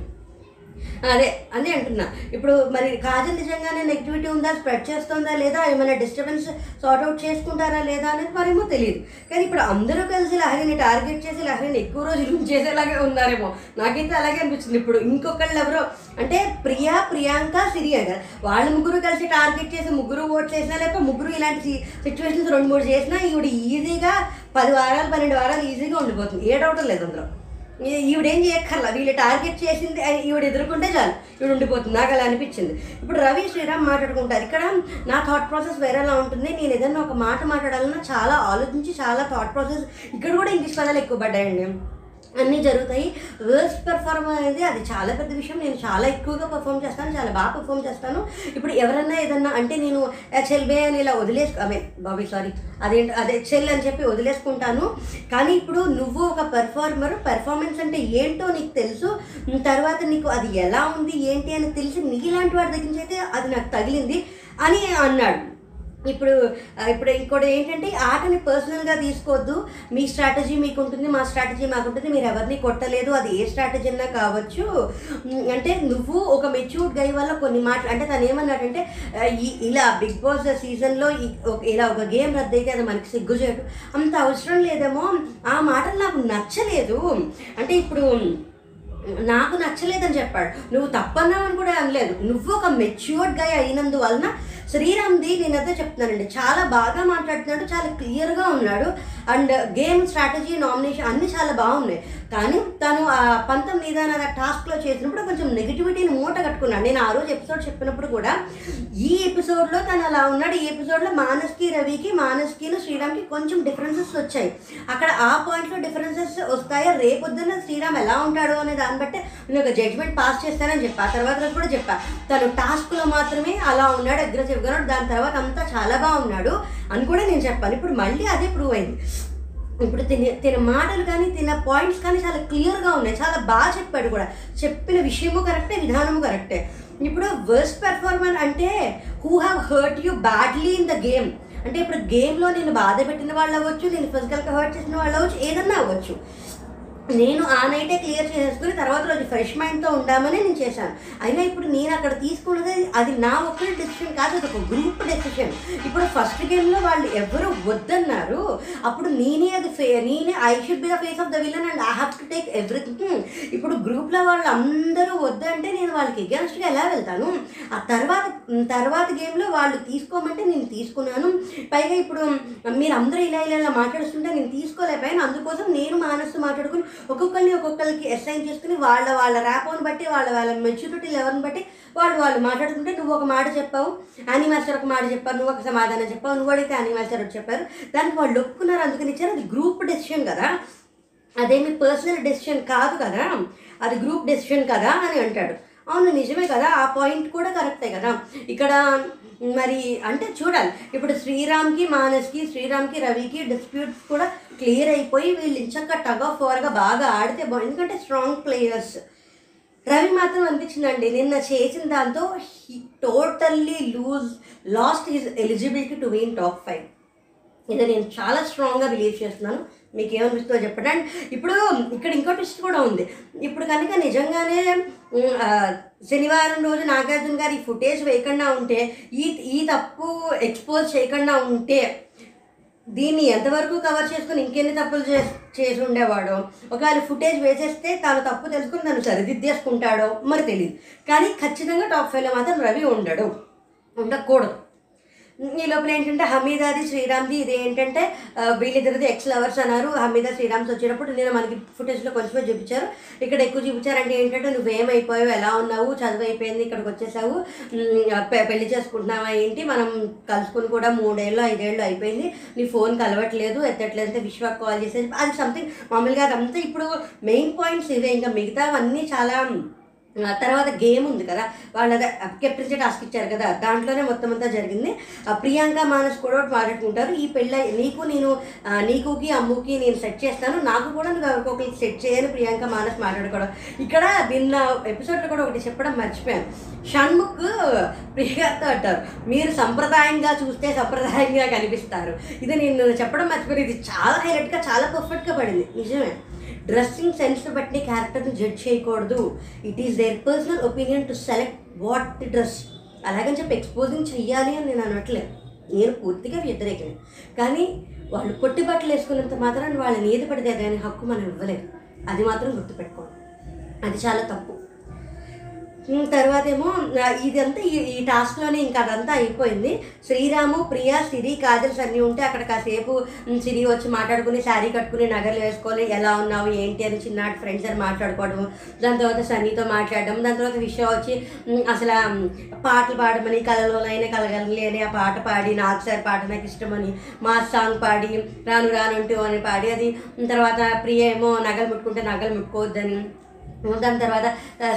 అదే అని అంటున్నా. ఇప్పుడు మరి కాజల్ నిజంగానే నెగిటివిటీ ఉందా స్ప్రెడ్ చేస్తుందా లేదా ఏమైనా డిస్టర్బెన్స్ సార్ట్ అవుట్ చేసుకుంటారా లేదా అనేది మరేమో తెలియదు కానీ ఇప్పుడు అందరూ కలిసి లహరిని టార్గెట్ చేసి లహరిని ఎక్కువ రోజులు చేసేలాగే ఉన్నారేమో. నాకైతే అలాగే అనిపించింది ఇప్పుడు ఇంకొకళ్ళు ఎవరో అంటే ప్రియా ప్రియాంక సిరియా కదా వాళ్ళ ముగ్గురు కలిసి టార్గెట్ చేసి ముగ్గురు ఓట్ చేసినా లేకపోతే ముగ్గురు ఇలాంటి సిచ్యువేషన్స్ రెండు మూడు చేసినా ఈవిడ ఈజీగా పది వారాలు పన్నెండు వారాలు ఈజీగా ఉండిపోతుంది. ఏ డౌట్ లేదు అందులో. ఈవిడేం చేయక్కర్లా? వీళ్ళు టార్గెట్ చేసింది ఈవిడ ఎదుర్కొంటే చాలు. ఈవిడ ఉండిపోతుంది. నాకు అలా అనిపించింది. ఇప్పుడు రవి శ్రీరామ్ మాట్లాడుకుంటారు. ఇక్కడ నా థాట్ ప్రాసెస్ వేరేలా ఉంటుంది. నేను ఏదైనా ఒక మాట మాట్లాడాలన్నా చాలా ఆలోచించి చాలా థాట్ ప్రాసెస్ ఇక్కడ కూడా ఇంగ్లీష్ పదాలు ఎక్కువ పడ్డాయండి. అన్నీ జరుగుతాయి. వర్స్ట్ పెర్ఫార్మ్ అనేది అది చాలా పెద్ద విషయం. నేను చాలా ఎక్కువగా పర్ఫామ్ చేస్తాను చాలా బాగా పర్ఫామ్ చేస్తాను. ఇప్పుడు ఎవరన్నా ఏదన్నా అంటే నేను చెల్బే అని ఇలా వదిలేసు అవే బాబీ సారీ అదేంటి అదే చెల్ అని చెప్పి వదిలేసుకుంటాను. కానీ ఇప్పుడు నువ్వు ఒక పెర్ఫార్మర్ పెర్ఫార్మెన్స్ అంటే ఏంటో నీకు తెలుసు. తర్వాత నీకు అది ఎలా ఉంది ఏంటి అని తెలిసి నీలాంటి వాడి దగ్గర నుంచి అయితే అది నాకు తగిలింది అని అన్నాడు. ఇప్పుడు ఇప్పుడు ఇంకోటి ఏంటంటే ఆటని పర్సనల్గా తీసుకోవద్దు. మీ స్ట్రాటజీ మీకు ఉంటుంది మా స్ట్రాటజీ మాకు ఉంటుంది మీరు ఎవరిని కొట్టలేదు అది ఏ స్ట్రాటజీ అన్నా కావచ్చు. అంటే నువ్వు ఒక మెచ్యూర్డ్ గై వల్ల కొన్ని మాటలు అంటే తను ఏమన్నాడంటే ఇలా బిగ్ బాస్ సీజన్లో ఇలా ఒక గేమ్ రద్దయితే అది మనకి సిగ్గు చేయడం అంత అవసరం లేదేమో ఆ మాటలు నాకు నచ్చలేదు. అంటే ఇప్పుడు నాకు నచ్చలేదని చెప్పాడు. నువ్వు తప్పన్నావని కూడా అనలేదు. నువ్వు ఒక మెచ్యూర్డ్గా అయినందువలన శ్రీరామ్ది నేనైతే చెప్తున్నానండి. చాలా బాగా మాట్లాడుతున్నాడు చాలా క్లియర్గా ఉన్నాడు. అండ్ గేమ్ స్ట్రాటజీ నామినేషన్ అన్నీ చాలా బాగున్నాయి. కానీ తను ఆ పంతం నిదాన టాస్క్లో చేసినప్పుడు కొంచెం నెగిటివిటీని మూట కట్టుకున్నాడు. నేను ఆ రోజు ఎపిసోడ్ చెప్పినప్పుడు కూడా ఈ ఎపిసోడ్లో తను అలా ఉన్నాడు. ఈ ఎపిసోడ్లో మానస్కి రవికి మానస్కిను శ్రీరామ్కి కొంచెం డిఫరెన్సెస్ వచ్చాయి. అక్కడ ఆ పాయింట్లో డిఫరెన్సెస్ వస్తాయా? రేపొద్దున శ్రీరామ్ ఎలా ఉంటాడు అనే దాన్ని బట్టి నేను ఒక జడ్జ్మెంట్ పాస్ చేస్తానని చెప్పా. ఆ తర్వాత కూడా చెప్పా. తను టాస్క్లో మాత్రమే అలా ఉన్నాడు అగ్రెసివ్గా ఉన్నాడు. దాని తర్వాత అంతా చాలా బాగున్నాడు అని కూడా నేను చెప్పాను. ఇప్పుడు మళ్ళీ అదే ప్రూవ్ అయింది. ఇప్పుడు తిన తిన మాటలు కానీ తిన పాయింట్స్ కానీ చాలా క్లియర్గా ఉన్నాయి. చాలా బాగా చెప్పాడు కూడా. చెప్పిన విషయము కరెక్టే విధానము కరెక్టే ఇప్పుడు వర్స్ట్ పెర్ఫార్మర్ అంటే who have hurt you badly in the game అంటే ఇప్పుడు గేమ్లో నేను బాధ పెట్టిన వాళ్ళు అవ్వచ్చు నేను ఫిజికల్గా హర్ట్ చేసిన వాళ్ళు అవ్వచ్చు ఏదన్నా అవ్వచ్చు. నేను ఆ నైటే క్లియర్ చేసేసుకుని తర్వాత రోజు ఫ్రెష్ మైండ్తో ఉండామని నేను చేశాను. అయినా ఇప్పుడు నేను అక్కడ తీసుకున్నది అది నా ఒక్కరి డెసిషన్ కాదు అది ఒక గ్రూప్ డెసిషన్ ఇప్పుడు ఫస్ట్ గేమ్లో వాళ్ళు ఎవరు వద్దన్నారు అప్పుడు నేనే అది ఫే నేనే I should be the face of the villain and I have to take everything ఇప్పుడు గ్రూప్లో వాళ్ళు అందరూ వద్దంటే నేను వాళ్ళకి ఎగెన్స్ట్గా ఎలా వెళ్తాను? ఆ తర్వాత తర్వాత గేమ్లో వాళ్ళు తీసుకోమంటే నేను తీసుకున్నాను. పైగా ఇప్పుడు మీరు అందరూ ఇలా ఇలా ఇలా మాట్లాడుతుంటే నేను తీసుకోలేకపోయాను. అందుకోసం నేను మానసు మాట్లాడుకుని ఒక్కొక్కరిని ఒక్కొక్కరికి అసైన్ చేసుకుని వాళ్ళ వాళ్ళ ర్యాపోని బట్టి వాళ్ళ వాళ్ళ మెచ్యూరిటీ లెవెల్ని బట్టి వాళ్ళు వాళ్ళు మాట్లాడుకుంటే నువ్వు ఒక మాట చెప్పావు అని మాస్టర్ ఒక మాట చెప్పావు నువ్వు ఒక సమాధానం చెప్పావు నువ్వు అడిగితే అని మాస్టర్ ఒకటి చెప్పారు. దానికి వాళ్ళు ఒప్పుకున్నారు అందుకని ఇచ్చారు. అది గ్రూప్ డెసిషన్ కదా. అదేమి పర్సనల్ డెసిషన్ కాదు కదా. అది గ్రూప్ డెసిషన్ కదా అని అంటాడు. అవును నిజమే కదా. ఆ పాయింట్ కూడా కరెక్టే కదా. ఇక్కడ మరి అంటే చూడాలి. ఇప్పుడు శ్రీరామ్కి మానస్కి శ్రీరామ్కి రవికి డిస్ప్యూట్స్ కూడా క్లియర్ అయిపోయి వీళ్ళు ఇంచక్క టగ్ ఆఫ్ ఓవర్గా బాగా ఆడితే బాగుంది ఎందుకంటే స్ట్రాంగ్ ప్లేయర్స్ రవి మాత్రం అనిపించిందండి నిన్న చేసిన దాంతో he totally lose lost is eligibility to win top five ఇది నేను చాలా స్ట్రాంగ్గా బిలీవ్ చేస్తున్నాను. మీకు ఏమనిపిస్తుందో చెప్పండి. అండ్ ఇప్పుడు ఇక్కడ ఇంకో ట్విస్ట్ కూడా ఉంది. ఇప్పుడు కనుక నిజంగానే శనివారం రోజు నాగార్జున గారు ఈ ఫుటేజ్ వేయకుండా ఉంటే ఈ ఈ తప్పు ఎక్స్పోజ్ చేయకుండా ఉంటే దీన్ని ఎంతవరకు కవర్ చేసుకుని ఇంకెన్ని తప్పులు చేసి చేసి ఉండేవాడో? ఒకవేళ ఫుటేజ్ వేసేస్తే తాను తప్పు తెలుసుకుని తను సరిదిద్దేసుకుంటాడో? మరి తెలియదు కానీ ఖచ్చితంగా టాప్ ఫైవ్లో మాత్రం రవి ఉండడు. ఉండకూడదు. ఈ లోపల ఏంటంటే హమీదాది శ్రీరామ్ది ఇది ఏంటంటే వీళ్ళిద్దరిది ఎక్స్ లవర్స్ అన్నారు. హమీదా శ్రీరామ్స్ వచ్చినప్పుడు నేను మనకి ఫుటేజ్లో కొంచెమే చూపించారు. ఇక్కడ ఎక్కువ చూపించారంటే ఏంటంటే నువ్వేమైపోయావు ఎలా ఉన్నావు చదువు అయిపోయింది ఇక్కడికి వచ్చేసావు పె- పెళ్ళి చేసుకుంటున్నావా ఏంటి? మనం కలుసుకుని కూడా మూడేళ్ళు ఐదేళ్ళు అయిపోయింది. నీ ఫోన్ కలవట్లేదు ఎత్తట్లేదు అంటే విశ్వాక్ కాల్ చేసేది. అది సంథింగ్ మామూలుగా అదంతా ఇప్పుడు మెయిన్ పాయింట్స్ ఇవే. ఇంకా మిగతావన్నీ చాలా తర్వాత గేమ్ ఉంది కదా వాళ్ళ కెప్టెన్సీ టాస్క్ ఇచ్చారు కదా దాంట్లోనే మొత్తం అంతా జరిగింది. ఆ ప్రియాంక మానస్ కూడా ఒకటి మాట్లాడుకుంటారు. ఈ పెళ్ళ నీకు నేను నీకుకి అమ్ముకి నేను సెట్ చేస్తాను. నాకు కూడా నువ్వు ఎవరికొకరికి సెట్ చేయని ప్రియాంక మానస్ మాట్లాడుకోవడం. ఇక్కడ నిన్న ఎపిసోడ్లో కూడా ఒకటి చెప్పడం మర్చిపోయాను. షణ్ముఖ్ ప్రియాంకతో అంటారు మీరు సంప్రదాయంగా చూస్తే సంప్రదాయంగా కనిపిస్తారు. ఇది నేను చెప్పడం మర్చిపోయింది ఇది చాలా హైలైట్గా చాలా పర్ఫెక్ట్గా పడింది. నిజమే. డ్రెస్సింగ్ సెన్స్ని బట్టి క్యారెక్టర్ని జడ్జ్ చేయకూడదు. It is their personal opinion to select what the dress అలాగని చెప్పి ఎక్స్పోజింగ్ చెయ్యాలి అని నేను అనట్లేదు నేను పూర్తిగా వ్యతిరేకం కానీ వాళ్ళు పొట్టి బట్టలు వేసుకున్నంత మాత్రాన్ని వాళ్ళని ఏది పడితే దాని హక్కు మనం ఇవ్వలేదు అది మాత్రం గుర్తుపెట్టుకోండి. అది చాలా తప్పు. తర్వాత ఏమో ఇదంతా ఈ ఈ టాస్క్లోనే ఇంకా అదంతా అయిపోయింది. శ్రీరాము ప్రియా సిరి కాజల్స్ అన్నీ ఉంటే అక్కడ కాసేపు సిరి వచ్చి మాట్లాడుకుని శారీ కట్టుకుని నగలు వేసుకొని ఎలా ఉన్నావు ఏంటి అని చిన్నటి ఫ్రెండ్స్ అని మాట్లాడుకోవడం దాని తర్వాత సన్నీతో మాట్లాడడం దాని తర్వాత విషయం వచ్చి అసలు పాటలు పాడమని కలలోనైనా కలగలి అని ఆ పాట పాడి నాకు సార్ పాట నాకు ఇష్టమని మా సాంగ్ పాడి రాను రానంటూ అని పాడి అది తర్వాత ప్రియ ఏమో నగలు ముట్టుకుంటే నగలు ముట్టుకోవద్దని దాని తర్వాత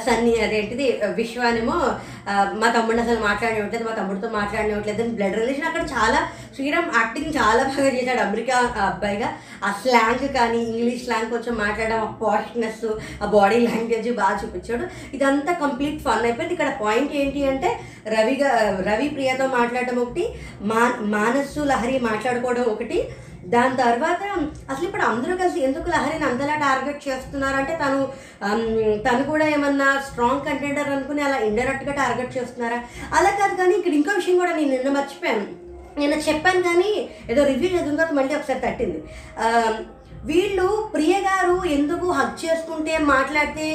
సన్ని సన్నీ అదేంటిది విశ్వానేమో మా తమ్ముడిని అసలు మాట్లాడనివ్వట్లేదు మా తమ్ముడితో మాట్లాడనివ్వట్లేదు అని బ్లడ్ రిలేషన్ అక్కడ చాలా శ్రీరామ్ యాక్టింగ్ చాలా బాగా చేశాడు అమెరికా అబ్బాయిగా. ఆ స్లాంగ్ కానీ ఇంగ్లీష్ స్లాంగ్ కొంచెం మాట్లాడడం ఆ పాష్నెస్ ఆ బాడీ లాంగ్వేజ్ బాగా చూపించాడు. ఇదంతా కంప్లీట్ ఫన్ అయిపోయింది. ఇక్కడ పాయింట్ ఏంటి అంటే రవిగా రవి ప్రియతో మాట్లాడడం ఒకటి మా మానస్సు లహరి మాట్లాడుకోవడం ఒకటి దాని తర్వాత అసలు ఇప్పుడు అందరూ కలిసి ఎందుకు లహరిని అంతలా టార్గెట్ చేస్తున్నారంటే తను తను కూడా ఏమన్నా స్ట్రాంగ్ కంటెండర్ అనుకుని అలా ఇండైరెక్ట్గా టార్గెట్ చేస్తున్నారా? అలా కాదు కానీ ఇక్కడ ఇంకో విషయం కూడా నేను నిన్న మర్చిపోయాను. నిన్న చెప్పాను కానీ ఏదో రివ్యూ చదివిన తర్వాత మళ్ళీ ఒకసారి తట్టింది. వీళ్ళు ప్రియ గారు ఎందుకు హక్ చేసుకుంటే మాట్లాడితే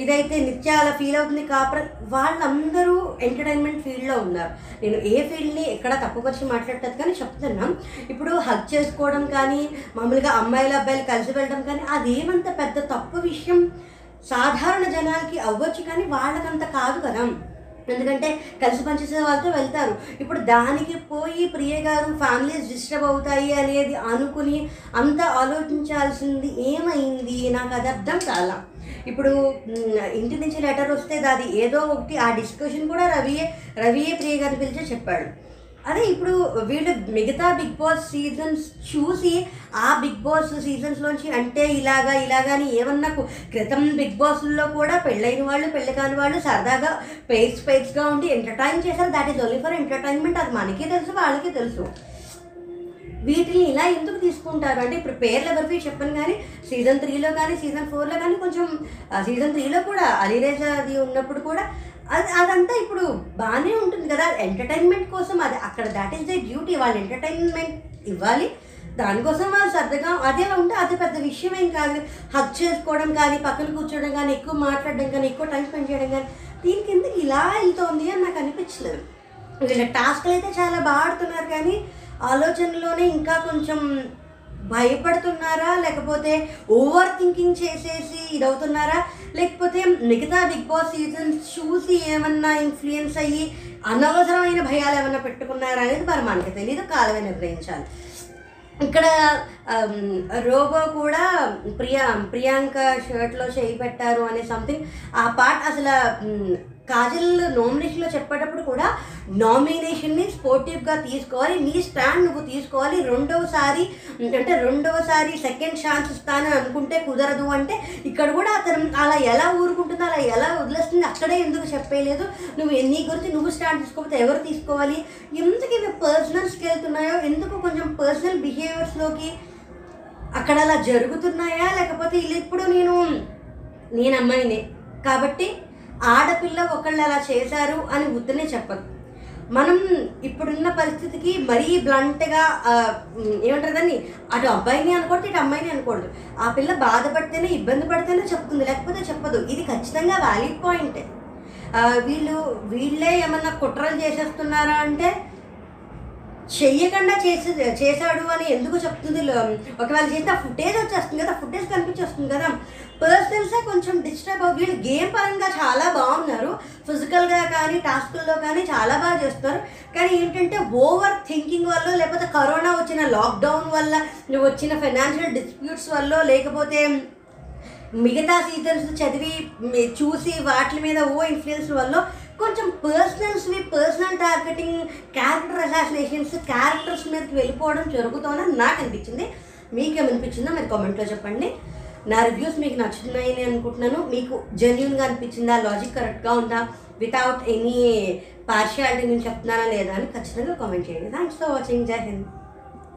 ఇదైతే నిత్యాల ఫీల్ అవుతుంది కాపురం వాళ్ళందరూ ఎంటర్టైన్మెంట్ ఫీల్డ్లో ఉన్నారు. నేను ఏ ఫీల్డ్ని ఎక్కడ తప్పుపరిచి మాట్లాడలేదు కానీ చెప్తున్నా. ఇప్పుడు హక్ చేసుకోవడం కానీ మామూలుగా అమ్మాయిలు అబ్బాయిలు కలిసి వెళ్ళడం కానీ అదేమంత పెద్ద తప్పు విషయం సాధారణ జనాలకి అవ్వచ్చు కానీ వాళ్ళకంత కాదు కదా. ఎందుకంటే కలిసి పనిచేసే వాళ్ళతో వెళ్తారు. ఇప్పుడు దానికి పోయి ప్రియ గారు ఫ్యామిలీస్ డిస్టర్బ్ అవుతాయి అనేది అనుకుని అంత ఆలోచించాల్సింది ఏమైంది? నాకు అది అర్థం కాల. ఇప్పుడు ఇంటి నుంచి లెటర్ వస్తే అది ఏదో ఒకటి ఆ డిస్కషన్ కూడా రవియే రవియే ప్రియ గారిని పిలిచి చెప్పాడు. అదే ఇప్పుడు వీళ్ళు మిగతా బిగ్ బాస్ సీజన్స్ చూసి ఆ బిగ్ బాస్ సీజన్స్లోంచి అంటే ఇలాగా ఇలాగా అని ఏమన్నా క్రితం బిగ్ బాస్లో కూడా పెళ్ళైన వాళ్ళు పెళ్ళి కాని వాళ్ళు సరదాగా పేస్ పేస్గా ఉండి ఎంటర్టైన్ చేశారు. That is only for entertainment అది మనకి తెలుసు వాళ్ళకి తెలుసు. వీటిని ఇలా ఎందుకు తీసుకుంటారు? అంటే ఇప్పుడు పేర్లు ఎవరికి చెప్పను కానీ సీజన్ త్రీలో కానీ సీజన్ ఫోర్లో కానీ కొంచెం సీజన్ త్రీలో కూడా అలీరేజా అది ఉన్నప్పుడు కూడా అది అదంతా ఇప్పుడు బాగానే ఉంటుంది కదా. ఎంటర్టైన్మెంట్ కోసం అది అక్కడ దాట్ ఈస్ ద డ్యూటీ వాళ్ళు ఎంటర్టైన్మెంట్ ఇవ్వాలి. దానికోసం వాళ్ళు సర్దగా అదే ఉంటే అది పెద్ద విషయం ఏం కాదు. హక్ చేసుకోవడం కానీ పక్కన కూర్చోవడం కానీ ఎక్కువ మాట్లాడడం కానీ ఎక్కువ టైం స్పెండ్ చేయడం కానీ దీనికి ఎందుకు ఇలా వెళ్తోంది అని నాకు అనిపించలేదు. వీళ్ళ టాస్క్లు అయితే చాలా బాగా ఆడుతున్నారు కానీ ఆలోచనలోనే ఇంకా కొంచెం భయపడుతున్నారా? లేకపోతే ఓవర్ థింకింగ్ చేసేసి ఇదవుతున్నారా? లేకపోతే మిగతా బిగ్ బాస్ సీజన్స్ చూసి ఏమన్నా ఇన్ఫ్లుయెన్స్ అయ్యి అనవసరమైన భయాలు ఏమన్నా పెట్టుకున్నారా అనేది మరి మనకి తెలియదు కాలమే నిర్ణయించాలి. ఇక్కడ రోబో కూడా ప్రియా ప్రియాంక షర్ట్లో చేయి పెట్టారు అనే సంథింగ్ ఆ పార్ట్ అసలు కాజల్ నామినేషన్లో చెప్పేటప్పుడు కూడా నామినేషన్ని స్పోర్టివ్గా తీసుకోవాలి. నీ స్టాండ్ నువ్వు తీసుకోవాలి. రెండవసారి అంటే రెండవసారి సెకండ్ ఛాన్స్ ఇస్తానని అనుకుంటే కుదరదు అంటే ఇక్కడ కూడా అతను అలా ఎలా ఊరుకుంటుందో అలా ఎలా వదిలేస్తుంది అక్కడే ఎందుకు చెప్పేయలేదు. నువ్వు నీ గురించి నువ్వు స్టాండ్ తీసుకోకపోతే ఎవరు తీసుకోవాలి? ఎందుకు ఇవి పర్సనల్స్కి వెళ్తున్నాయో ఎందుకు కొంచెం పర్సనల్ బిహేవియర్స్లోకి అక్కడ అలా జరుగుతున్నాయా? లేకపోతే వీళ్ళు ఇప్పుడు నేను నేను అమ్మాయినే కాబట్టి ఆడపిల్ల ఒకళ్ళు అలా చేశారు అని ఉత్తనే చెప్పదు. మనం ఇప్పుడున్న పరిస్థితికి మరీ బ్లంట్గా ఏమంటారు దాన్ని? అటు అబ్బాయిని అనకూడదు ఇటు అమ్మాయిని అనకూడదు ఆ పిల్ల బాధపడితేనే ఇబ్బంది పడితేనే చెప్తుంది. లేకపోతే చెప్పదు. ఇది ఖచ్చితంగా వ్యాలిడ్ పాయింటే వీళ్ళు వీళ్ళే ఏమన్నా కుట్రలు చేసేస్తున్నారా అంటే చెయ్యకుండా చేసి చేశాడు అని ఎందుకు చెప్తుంది? ఒకవేళ చేస్తే ఆ ఫుటేజ్ వచ్చేస్తుంది కదా ఫుటేజ్ కనిపించేస్తుంది కదా. పర్సనల్సే కొంచెం డిస్టర్బ్ అవ్వ వీళ్ళు గేమ్ పరంగా చాలా బాగున్నారు. ఫిజికల్గా కానీ టాస్కుల్లో కానీ చాలా బాగా చేస్తున్నారు కానీ ఏంటంటే ఓవర్ థింకింగ్ వల్ల లేకపోతే కరోనా వచ్చిన లాక్డౌన్ వల్ల వచ్చిన ఫైనాన్షియల్ డిస్ప్యూట్స్ వల్ల లేకపోతే మిగతా సీజన్స్ చదివి మీ- చూసి వాటి మీద ఓ ఇన్ఫ్లుయెన్స్ వల్ల కొంచెం పర్సనల్స్వి personal targeting character assassinations characters మీదకి వెళ్ళిపోవడం జరుగుతుందని నాకు అనిపించింది. మీకేమనిపించిందో మీరు కామెంట్లో చెప్పండి. నా రివ్యూస్ మీకు నచ్చుతున్నాయని అనుకుంటున్నాను. మీకు జెన్యున్గా అనిపించిందా? లాజిక్ కరెక్ట్గా ఉందా? వితౌట్ ఎనీ పార్షియాలిటీ నేను చెప్తున్నానా లేదా అని ఖచ్చితంగా కామెంట్ చేయండి. థ్యాంక్స్ ఫర్ వాచింగ్ జై హింద్.